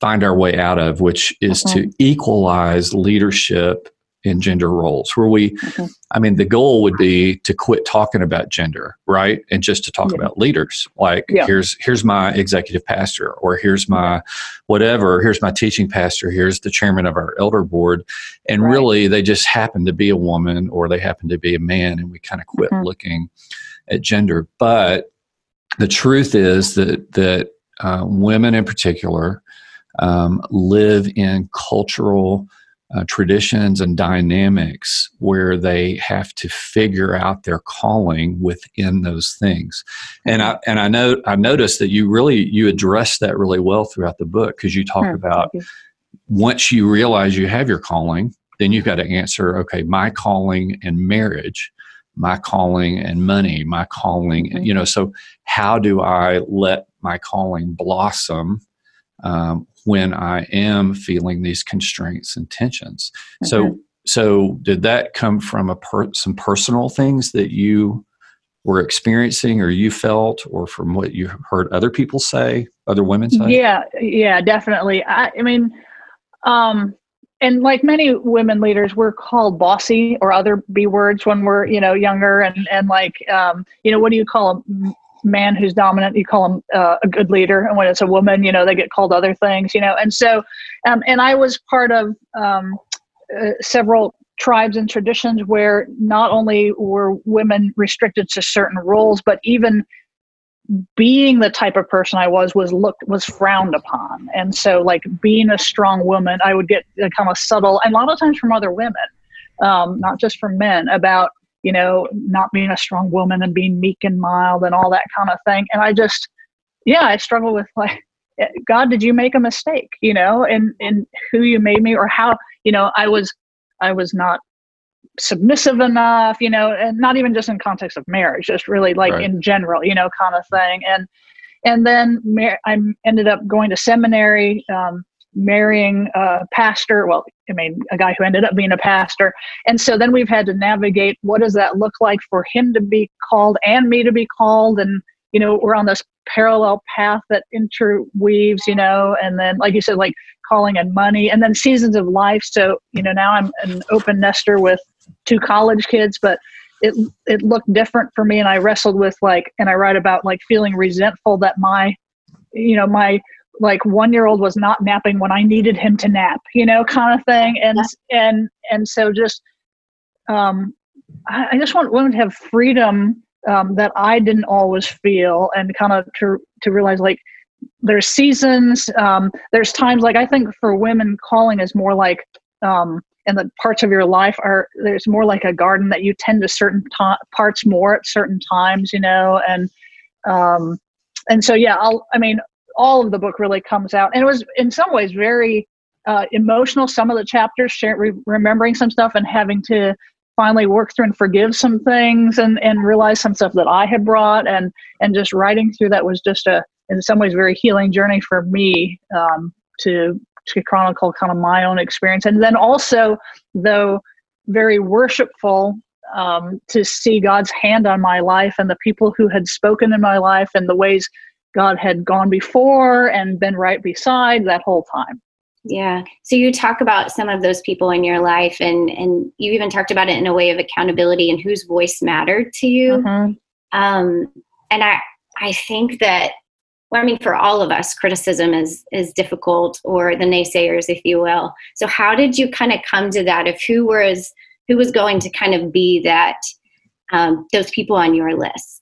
find our way out of, which is Mhm. to equalize leadership in gender roles where we Mhm. i mean the goal would be to quit talking about gender right and just to talk Yeah. about leaders like Yeah. here's here's my executive pastor or here's my whatever here's my teaching pastor here's the chairman of our elder board and Right. really they just happen to be a woman or they happen to be a man and we kind of quit Mhm. looking at gender but the truth is that that uh, women in particular um, live in cultural uh, traditions and dynamics where they have to figure out their calling within those things. And I and I know I noticed that you really you address that really well throughout the book because you talk Hmm, about you. once you realize you have your calling, then you've got to answer, okay, my calling and marriage, my calling and money, my calling, Mhm. you know, so how do I let my calling blossom um, when I am feeling these constraints and tensions? So, Mhm. so did that come from a per- some personal things that you were experiencing or you felt, or from what you heard other people say, other women say? Yeah, yeah, definitely. I, I mean, um, and like many women leaders, we're called bossy or other B words when we're you know younger, and and like um, you know what do you call a man who's dominant? You call him uh, a good leader, and when it's a woman, you know they get called other things, you know. And so, um, and I was part of um, uh, several tribes and traditions where not only were women restricted to certain roles, but even being the type of person I was was looked was frowned upon, and so like being a strong woman, I would get kind of subtle, and a lot of times from other women, um, not just from men, about you know not being a strong woman and being meek and mild and all that kind of thing. And I just, yeah, I struggle with like, God, did you make a mistake? You know, and and who you made me or how you know I was, I was not submissive enough, you know, and not even just in context of marriage, just really like Right. in general, you know, kind of thing. And and then I ended up going to seminary, um, marrying a pastor. Well, I mean, a guy who ended up being a pastor. And so then we've had to navigate what does that look like for him to be called and me to be called, and you know we're on this parallel path that interweaves you know and then like you said like calling and money and then seasons of life so you know now i'm an open nester with two college kids but it it looked different for me and i wrestled with like and i write about like feeling resentful that my you know my like one year old was not napping when i needed him to nap you know kind of thing. And and and so just um i, I just want women to have freedom um, that i didn't always feel and kind of to to realize like there's seasons um, there's times like i think for women calling is more like um, and the parts of your life are there's more like a garden that you tend to certain to- parts more at certain times you know and um and so yeah i'll i mean all of the book really comes out. And it was in some ways very uh, emotional. Some of the chapters share, re- remembering some stuff and having to finally work through and forgive some things and and realize some stuff that i had brought. And and just writing through that was just a in some ways very healing journey for me um, to to chronicle kind of my own experience. And then also though very worshipful um, to see god's hand on my life and the people who had spoken in my life and the ways god had gone before and been right beside that whole time yeah so you talk about some of those people in your life and and you even talked about it in a way of accountability and whose voice mattered to you Mhm. um and i i think that well, I mean, for all of us, criticism is is difficult, or the naysayers, if you will. So, how did you kind of come to that? Of who was who was going to kind of be that um, those people on your list?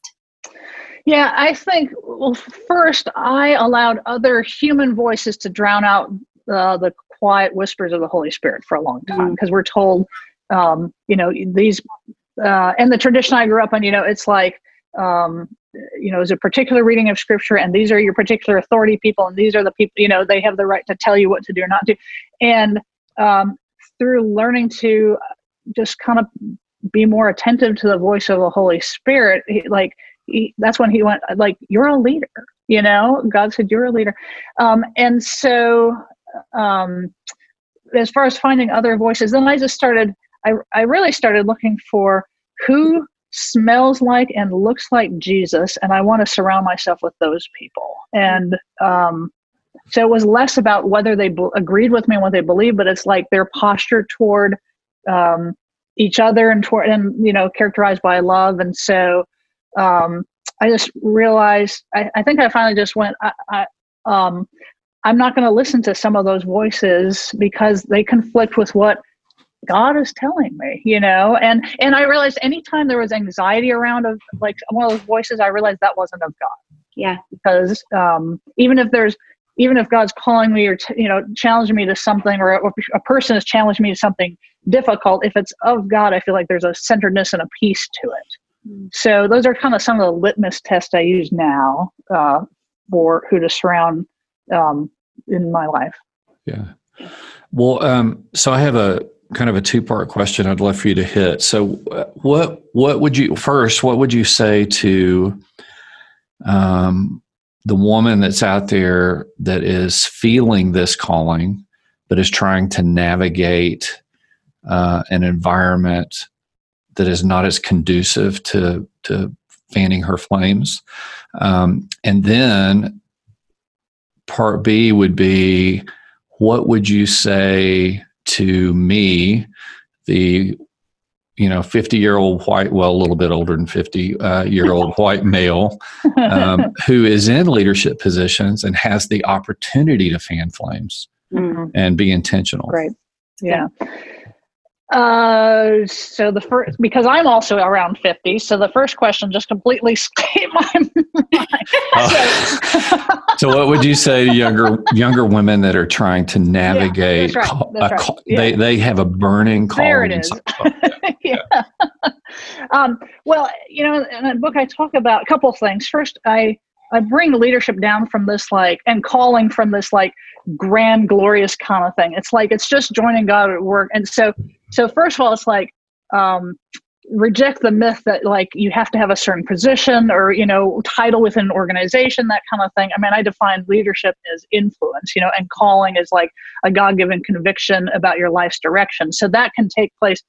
Yeah, I think, well, first, I allowed other human voices to drown out uh, the quiet whispers of the Holy Spirit for a long time because we're told, um, you know, these, uh, and the tradition I grew up in, you know, it's like, um, you know, is a particular reading of scripture, and these are your particular authority people, and these are the people, you know, they have the right to tell you what to do or not do. And um, through learning to just kind of be more attentive to the voice of the Holy Spirit, like, he, that's when he went like you're a leader you know? God said you're a leader. Um, and so um, as far as finding other voices then i just started I, I really started looking for who smells like and looks like jesus and i want to surround myself with those people. And um, so it was less about whether they b- agreed with me and what they believed but it's like their posture toward um, each other and toward and you know characterized by love. And so um, I just realized, I, I, think I finally just went, I, I, um, I'm not going to listen to some of those voices because they conflict with what God is telling me, you know? And, and I realized anytime there was anxiety around of like one of those voices, I realized that wasn't of God. Yeah. Because um, even if there's, even if God's calling me or, t- you know, challenging me to something or a, a person is challenging me to something difficult, if it's of God, I feel like there's a centeredness and a peace to it. So those are kind of some of the litmus tests I use now uh, for who to surround um, in my life. Yeah. Well, um, so I have a kind of a two part question I'd love for you to hit. So, uh, what what would you first? What would you say to um, the woman that's out there that is feeling this calling, but is trying to navigate uh, an environment that is not as conducive to to fanning her flames. Um, and then part B would be, what would you say to me, the you know, 50 year old white, well, a little bit older than 50 uh, year old white male um, who is in leadership positions and has the opportunity to fan flames Mhm. and be intentional. Right. Yeah. Uh, so the first, because I'm also around 50, so the first question just completely escaped my mind. Oh. So, what would you say to younger younger women that are trying to navigate? right, that's a right, yeah. They they have a burning call. There it is. yeah. um, well, you know, in the book I talk about a couple of things. First, I I bring leadership down from this like and calling from this like grand, glorious kind of thing. It's like it's just joining God at work. And so, so first of all, it's like um, reject the myth that like you have to have a certain position or you know title within an organization, that kind of thing. I mean, I define leadership as influence, you know, and calling is like a God-given conviction about your life's direction. So that can take place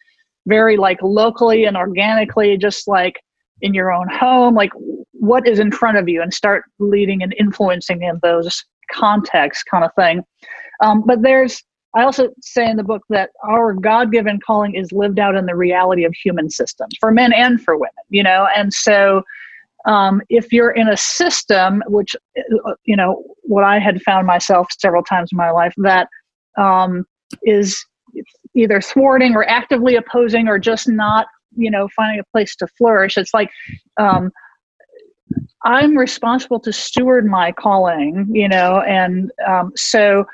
very like locally and organically, just like in your own home like what is in front of you and start leading and influencing in those contexts kind of thing um, but there's i also say in the book that our god-given calling is lived out in the reality of human systems for men and for women you know? And so um, if you're in a system which uh, you know what i had found myself several times in my life that um, is either thwarting or actively opposing or just not you know finding a place to flourish it's like um, i'm responsible to steward my calling you know? And um, so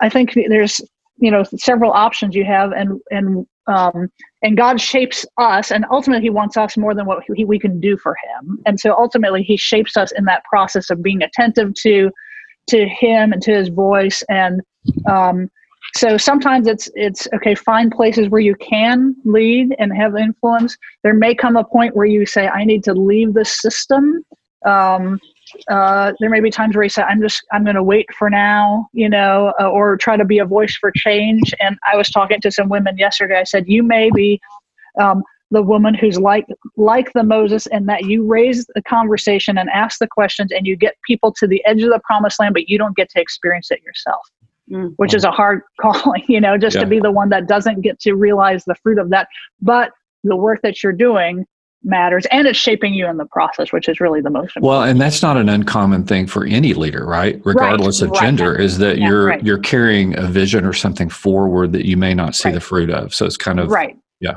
i think there's you know several options you have and and um, and god shapes us and ultimately he wants us more than what he, we can do for him. And so ultimately he shapes us in that process of being attentive to to him and to his voice. And um, so sometimes it's it's okay find places where you can lead and have influence. There may come a point where you say i need to leave the system. Um, uh, there may be times where you say i'm just i'm going to wait for now you know uh, or try to be a voice for change and i was talking to some women yesterday i said you may be um, the woman who's like like the moses and that you raise the conversation and ask the questions and you get people to the edge of the promised land but you don't get to experience it yourself mm. which is a hard calling, you know, just yeah. to be the one that doesn't get to realize the fruit of that. But the work that you're doing matters and it's shaping you in the process which is really the most important. well and that's not an uncommon thing for any leader right regardless right. of gender is that yeah, you're right. you're carrying a vision or something forward that you may not see the fruit of so it's kind of right yeah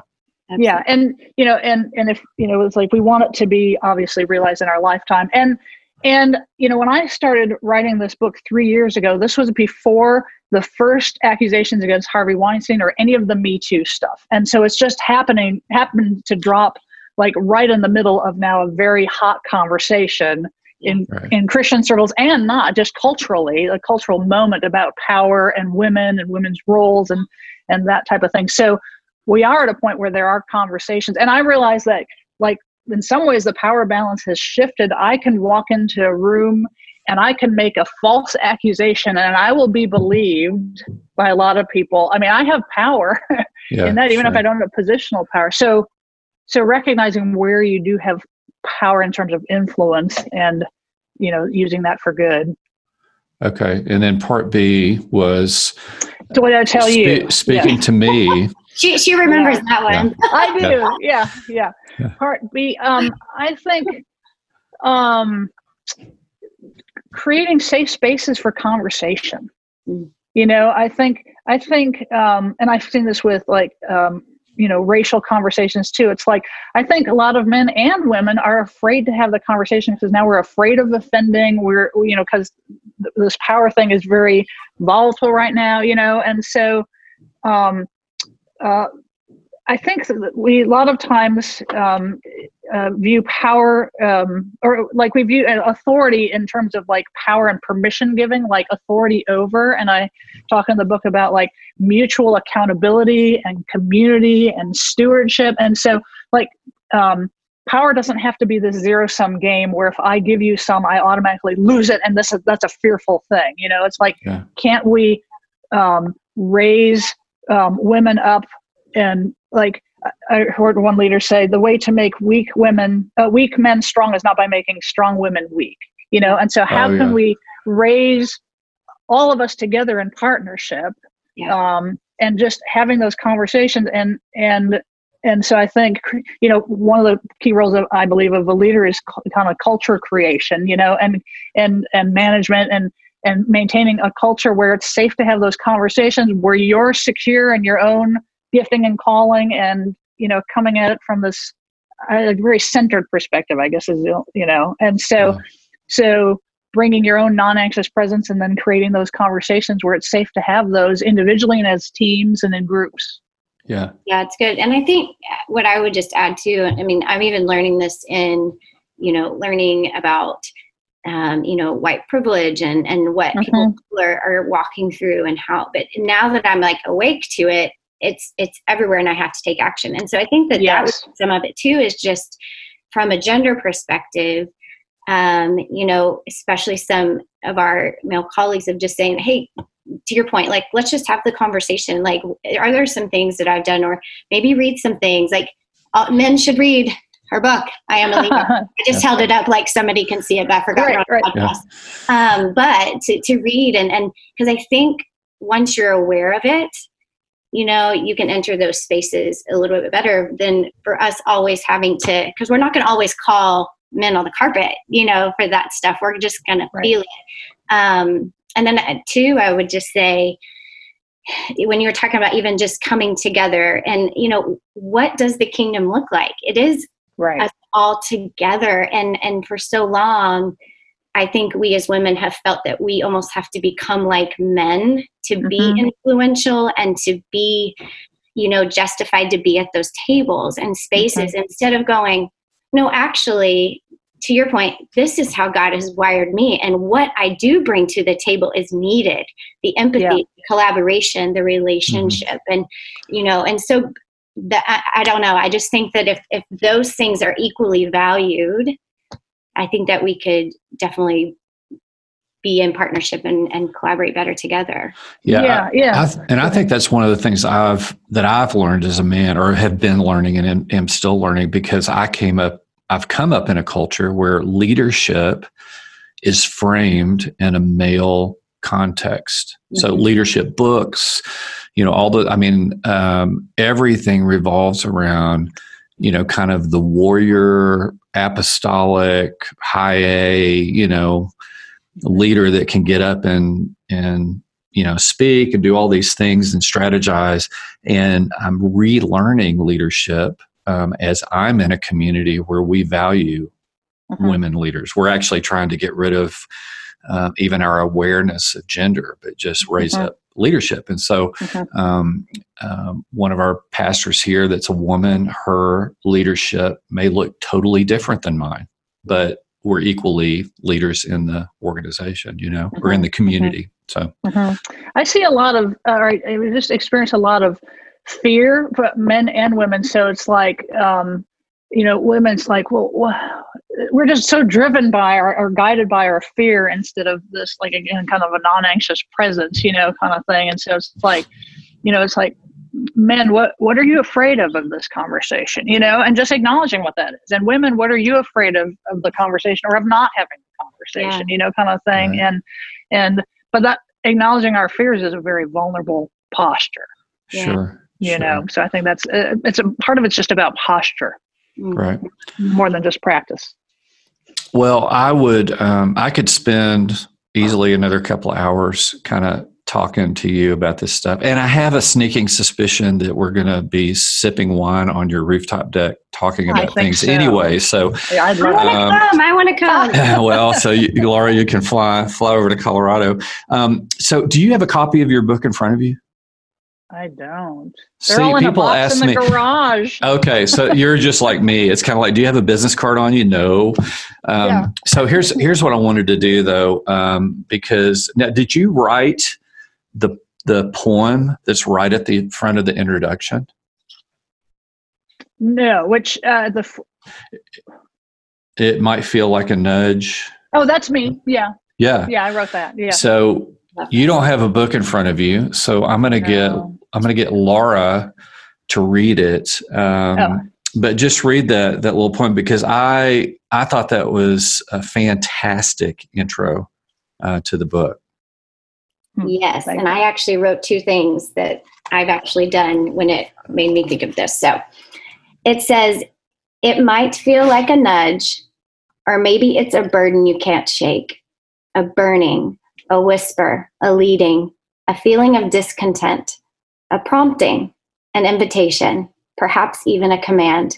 Absolutely. yeah and you know and and if you know it's like we want it to be obviously realized in our lifetime and and, you know, when I started writing this book three years ago, this was before the first accusations against Harvey Weinstein or any of the Me Too stuff. And so it's just happening, happened to drop like right in the middle of now a very hot conversation in, right. in Christian circles and not just culturally, a cultural moment about power and women and women's roles and, and that type of thing. So we are at a point where there are conversations. And I realize that like in some ways the power balance has shifted. I can walk into a room and I can make a false accusation and I will be believed by a lot of people. I mean, I have power yeah, in that, even sure. if I don't have positional power. So, so recognizing where you do have power in terms of influence and, you know, using that for good. Okay. And then part B was. So what did I tell spe- you? Speaking yeah. to me. she, she remembers yeah. that one. I do. Yeah. Yeah. Part B, um, I think um, creating safe spaces for conversation. Mm. You know, I think I think, um, and I've seen this with like um, you know racial conversations too. It's like I think a lot of men and women are afraid to have the conversation because now we're afraid of offending. We're you know because th- this power thing is very volatile right now. You know, and so. Um, uh, I think that we a lot of times um, uh, view power um, or like we view authority in terms of like power and permission giving, like authority over. And I talk in the book about like mutual accountability and community and stewardship. And so, like, um, power doesn't have to be this zero sum game where if I give you some, I automatically lose it, and this is that's a fearful thing. You know, it's like, yeah. can't we um, raise um, women up and like I heard one leader say, the way to make weak women, uh, weak men strong is not by making strong women weak. You know, and so how oh, yeah. can we raise all of us together in partnership, yeah. um, and just having those conversations and and and so I think you know one of the key roles of I believe of a leader is kind of culture creation, you know, and and and management and and maintaining a culture where it's safe to have those conversations where you're secure in your own gifting and calling and you know coming at it from this a very centered perspective i guess is you know and so yeah. so bringing your own non-anxious presence and then creating those conversations where it's safe to have those individually and as teams and in groups yeah yeah it's good and i think what i would just add to i mean i'm even learning this in you know learning about um, you know white privilege and and what mm-hmm. people are, are walking through and how but now that i'm like awake to it it's it's everywhere and i have to take action and so i think that yes. that some of it too is just from a gender perspective um, you know especially some of our male colleagues of just saying hey to your point like let's just have the conversation like are there some things that i've done or maybe read some things like uh, men should read her book. I am a leader. I just held it up like somebody can see it, but I forgot Right, it on the right. podcast. Um, but to, to read and and because I think once you're aware of it, you know, you can enter those spaces a little bit better than for us always having to because we're not going to always call men on the carpet, you know, for that stuff. We're just going to feel it. Um, and then uh, two, I would just say when you were talking about even just coming together and you know what does the kingdom look like it is right. us all together and and for so long i think we as women have felt that we almost have to become like men to be Mhm. influential and to be you know justified to be at those tables and spaces instead of going no actually to your point this is how god has wired me and what i do bring to the table is needed the empathy Yeah. the collaboration the relationship and you know and so that I, I don't know i just think that if if those things are equally valued i think that we could definitely be in partnership and, and collaborate better together Yeah, yeah, yeah. I th- and I think that's one of the things I've that I've learned as a man, or have been learning, and am, am still learning because I came up. I've come up in a culture where leadership is framed in a male context. So Mhm. leadership books, you know, all the. I mean, um, everything revolves around, you know, kind of the warrior, apostolic, high A, you know, leader that can get up and and you know speak and do all these things and strategize and i'm relearning leadership um, as i'm in a community where we value Mhm. women leaders we're actually trying to get rid of um, even our awareness of gender but just raise Mhm. up leadership and so Mhm. um, um, one of our pastors here that's a woman her leadership may look totally different than mine but we're equally leaders in the organization you know or in the community so Mhm. I see a lot of, uh, or I I just experience a lot of fear for men and women. So it's like, um, you know, women's like, well, wha- we're just so driven by our, or guided by our fear instead of this, like, again, kind of a non anxious presence, you know, kind of thing. And so it's like, you know, it's like, men, what, what are you afraid of of this conversation, you know, and just acknowledging what that is. And women, what are you afraid of of the conversation or of not having the conversation, you know, kind of thing. Right. And, and, but that acknowledging our fears is a very vulnerable posture Yeah. sure you sure. know so i think that's uh, it's a part of it's just about posture. Right more than just practice Well, I would, um, I could spend easily another couple of hours kind of talking to you about this stuff. And I have a sneaking suspicion that we're going to be sipping wine on your rooftop deck talking about things so. anyway. So, yeah i'd love want to Um, come i want to come well, so you, Laura, you can fly, fly over to Colorado. Um, so do you have a copy of your book in front of you? I don't they're See, all in a people box ask in the me, garage Okay, so you're just like me. It's kind of like, do you have a business card on you? No. Um, Yeah. So here's here's what I wanted to do though, um, because now, did you write the the poem that's right at the front of the introduction? no which uh the f- It might feel like a nudge. oh that's me yeah Yeah. yeah i wrote that yeah So you don't have a book in front of you, so I'm going to get No. I'm going to get Laura to read it. Um, Oh. But just read that that little poem because I I thought that was a fantastic intro uh, to the book. Yes, and I actually wrote two things that I've actually done when it made me think of this. So it says, it might feel like a nudge, or maybe it's a burden you can't shake, a burning, a whisper, a leading, a feeling of discontent, a prompting, an invitation, perhaps even a command.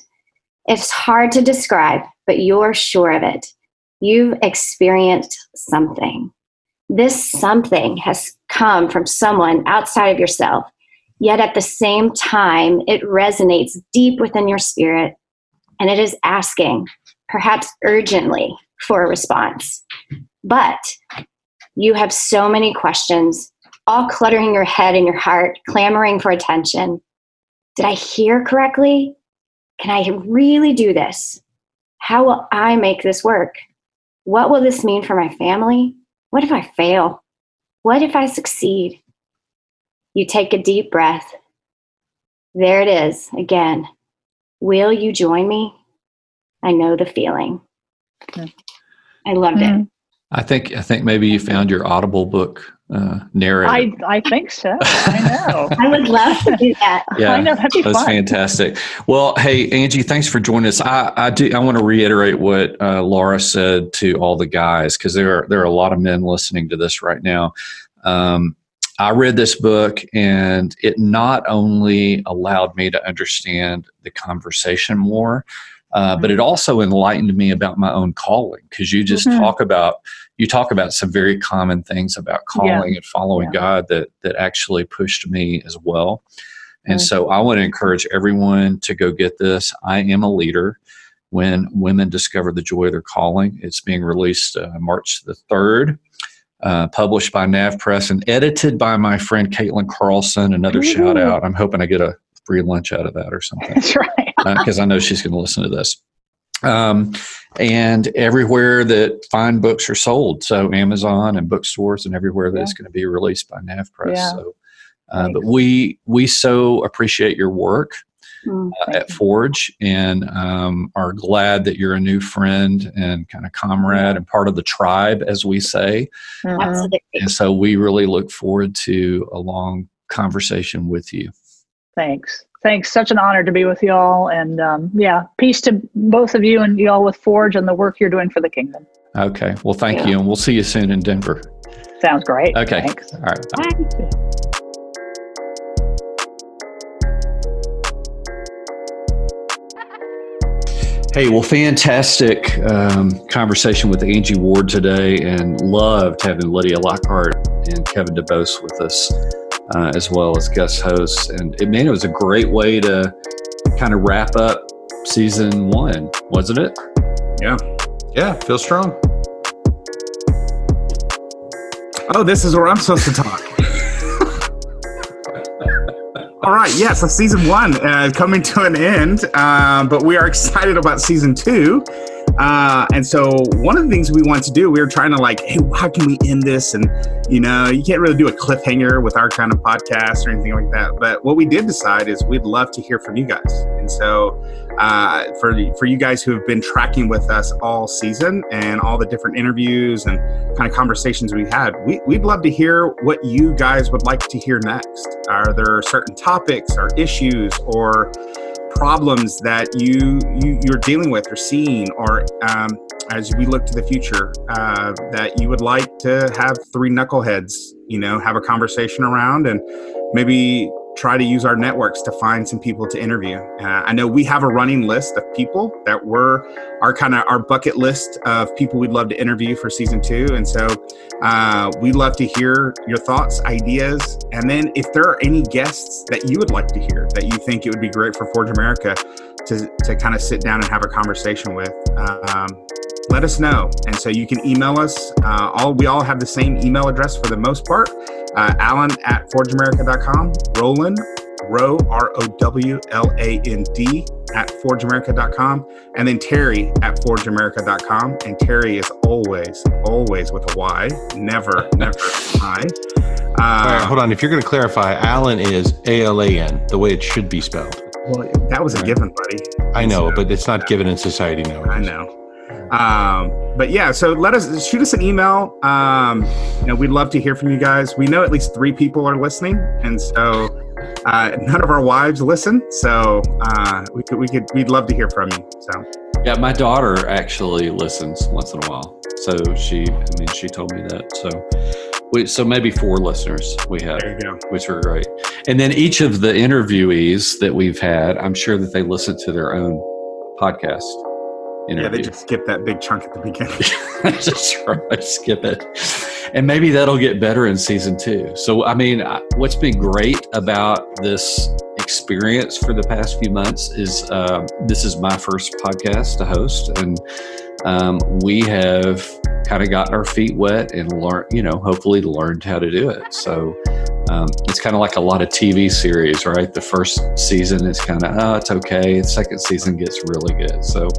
It's hard to describe, but you're sure of it. You've experienced something this something has come from someone outside of yourself, yet at the same time, it resonates deep within your spirit and it is asking, perhaps urgently, for a response. But you have so many questions, all cluttering your head and your heart, clamoring for attention. Did I hear correctly? Can I really do this? How will I make this work? What will this mean for my family? What if I fail? What if I succeed? You take a deep breath. There it is again. Will you join me? I know the feeling. I loved it. Mhm. I think I think maybe you found your Audible book uh, narrator. I I think so. I know. I would love to do that. yeah, I know that'd be That's fun. fantastic. Well, hey Angie, thanks for joining us. I, I do. I want to reiterate what uh, Laura said to all the guys because there are there are a lot of men listening to this right now. Um, I read this book and it not only allowed me to understand the conversation more, uh, but it also enlightened me about my own calling because you just Mhm. talk about you talk about some very common things about Yeah. calling and following Yeah. God that that actually pushed me as well. And Mm. so I want to encourage everyone to go get this. I am a leader. When women discover the joy of their calling, it's being released uh, March the third. Uh, published by NavPress and edited by my friend Caitlin Carlson. Another Ooh. shout out. I'm hoping I get a free lunch out of that or something That's right. because I know she's going to listen to this. Um, and everywhere that fine books are sold, so Amazon and bookstores and everywhere that's Yeah. going to be released by NavPress. Yeah. So, uh, but we we so appreciate your work Mm. uh, at Forge and um, are glad that you're a new friend and kind of comrade and part of the tribe, as we say. Absolutely. And so we really look forward to a long conversation with you. Thanks. Thanks. Such an honor to be with y'all. And um, yeah, peace to both of you and y'all with Forge and the work you're doing for the kingdom. Okay. Well, thank Yeah. you, and we'll see you soon in Denver. Sounds great. Okay. Thanks. All right. Bye. Bye. Hey, well, fantastic um, conversation with Angie Ward today, and loved having Lydia Lockhart and Kevin DeBose with us uh, as well as guest hosts. And it, man, it was a great way to kind of wrap up season one, wasn't it? Yeah, Yeah. feel strong. Oh, this is where I'm supposed to talk. All right, yeah, so season one uh, coming to an end, um, but we are excited about season two. Uh, and so, one of the things we want to do, we were trying to like, hey, how can we end this? And you know, you can't really do a cliffhanger with our kind of podcast or anything like that. But what we did decide is we'd love to hear from you guys. And so, uh, for for you guys who have been tracking with us all season and all the different interviews and kind of conversations we had, we, we'd love to hear what you guys would like to hear next. Are there certain topics or issues or problems that you, you you're dealing with or seeing or um, as we look to the future uh, that you would like to have three knuckleheads you know have a conversation around and maybe try to use our networks to find some people to interview. Uh, i know we have a running list of people that were our kind of our bucket list of people we'd love to interview for season two and so uh, we love to hear your thoughts ideas and then if there are any guests that you would like to hear that you think it would be great for forge america to, to kind of sit down and have a conversation with um, let us know and so you can email us uh, all we all have the same email address for the most part uh, alan at forgeamerica.com rowland row r-o-w-l-a-n-d at forgeamerica.com and then terry at forgeamerica.com and terry is always always with a y never never i uh, All right, hold on. If you're going to clarify, Alan is A L A N, the way it should be spelled. well, that was a Right. given buddy I know, So- but it's not given in society now. I know. Um, but yeah, so let us shoot us an email. Um, you know, we'd love to hear from you guys. We know at least three people are listening, and so uh, none of our wives listen. So uh, we could, we could, we'd love to hear from you. So Yeah, my daughter actually listens once in a while. So she, I mean, she told me that. So, we, so maybe four listeners we have, there you go. which are great. And then each of the interviewees that we've had, I'm sure that they listen to their own podcast Yeah, they just skip that big chunk at the beginning. Just right, skip it. And maybe that'll get better in season two. So, I mean, what's been great about this experience for the past few months is uh, this is my first podcast to host, and um, we have kind of gotten our feet wet and learned, you know, hopefully learned how to do it. So, um, it's kind of like a lot of TV series, right? The first season is kind of, oh, it's okay. The second season gets really good. So,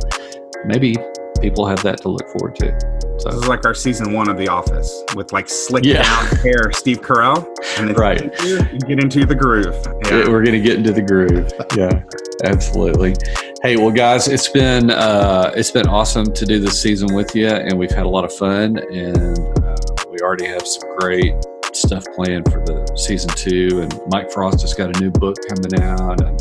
maybe people have that to look forward to. This So, is like our season one of The Office with like slick Yeah. down hair, Steve Carell, and then Right. you get into the groove. Yeah. we're going to get into the groove. Yeah, absolutely. Hey, well, guys, it's been uh, it's been awesome to do this season with you, and we've had a lot of fun, and uh, we already have some great stuff planned for the season two. And Mike Frost has got a new book coming out, and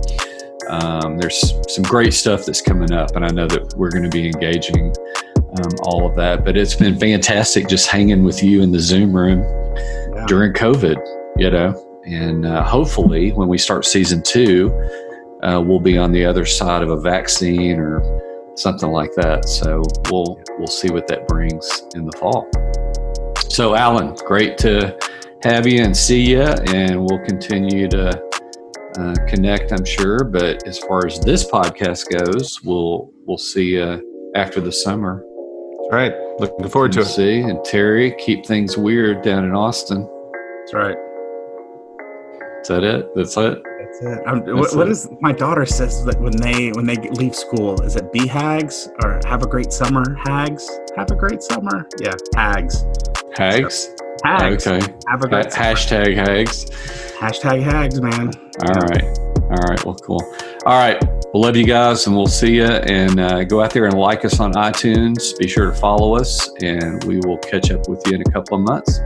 um, there's some great stuff that's coming up, and I know that we're going to be engaging um, all of that. But it's been fantastic just hanging with you in the Zoom room Yeah. during COVID, you know, and uh, hopefully when we start season two, uh, we'll be on the other side of a vaccine or something like that. So we'll we'll see what that brings in the fall. So Alan, great to have you and see you, and we'll continue to uh, connect, I'm sure. But as far as this podcast goes, we'll we'll see you after the summer. All right. Looking forward to We'll it. see. And Terry, keep things weird down in Austin. That's right. Is that it? That's it. That's it. I'm, That's what, what it. is my daughter says that when they when they leave school is it be hags or have a great summer hags have a great summer yeah hags Hags. Hags Okay. have a great summer. hashtag hags. hashtag hags man All right. All right. Well, cool. All right. We'll love you guys and we'll see you. And uh, go out there and like us on iTunes. Be sure to follow us and we will catch up with you in a couple of months.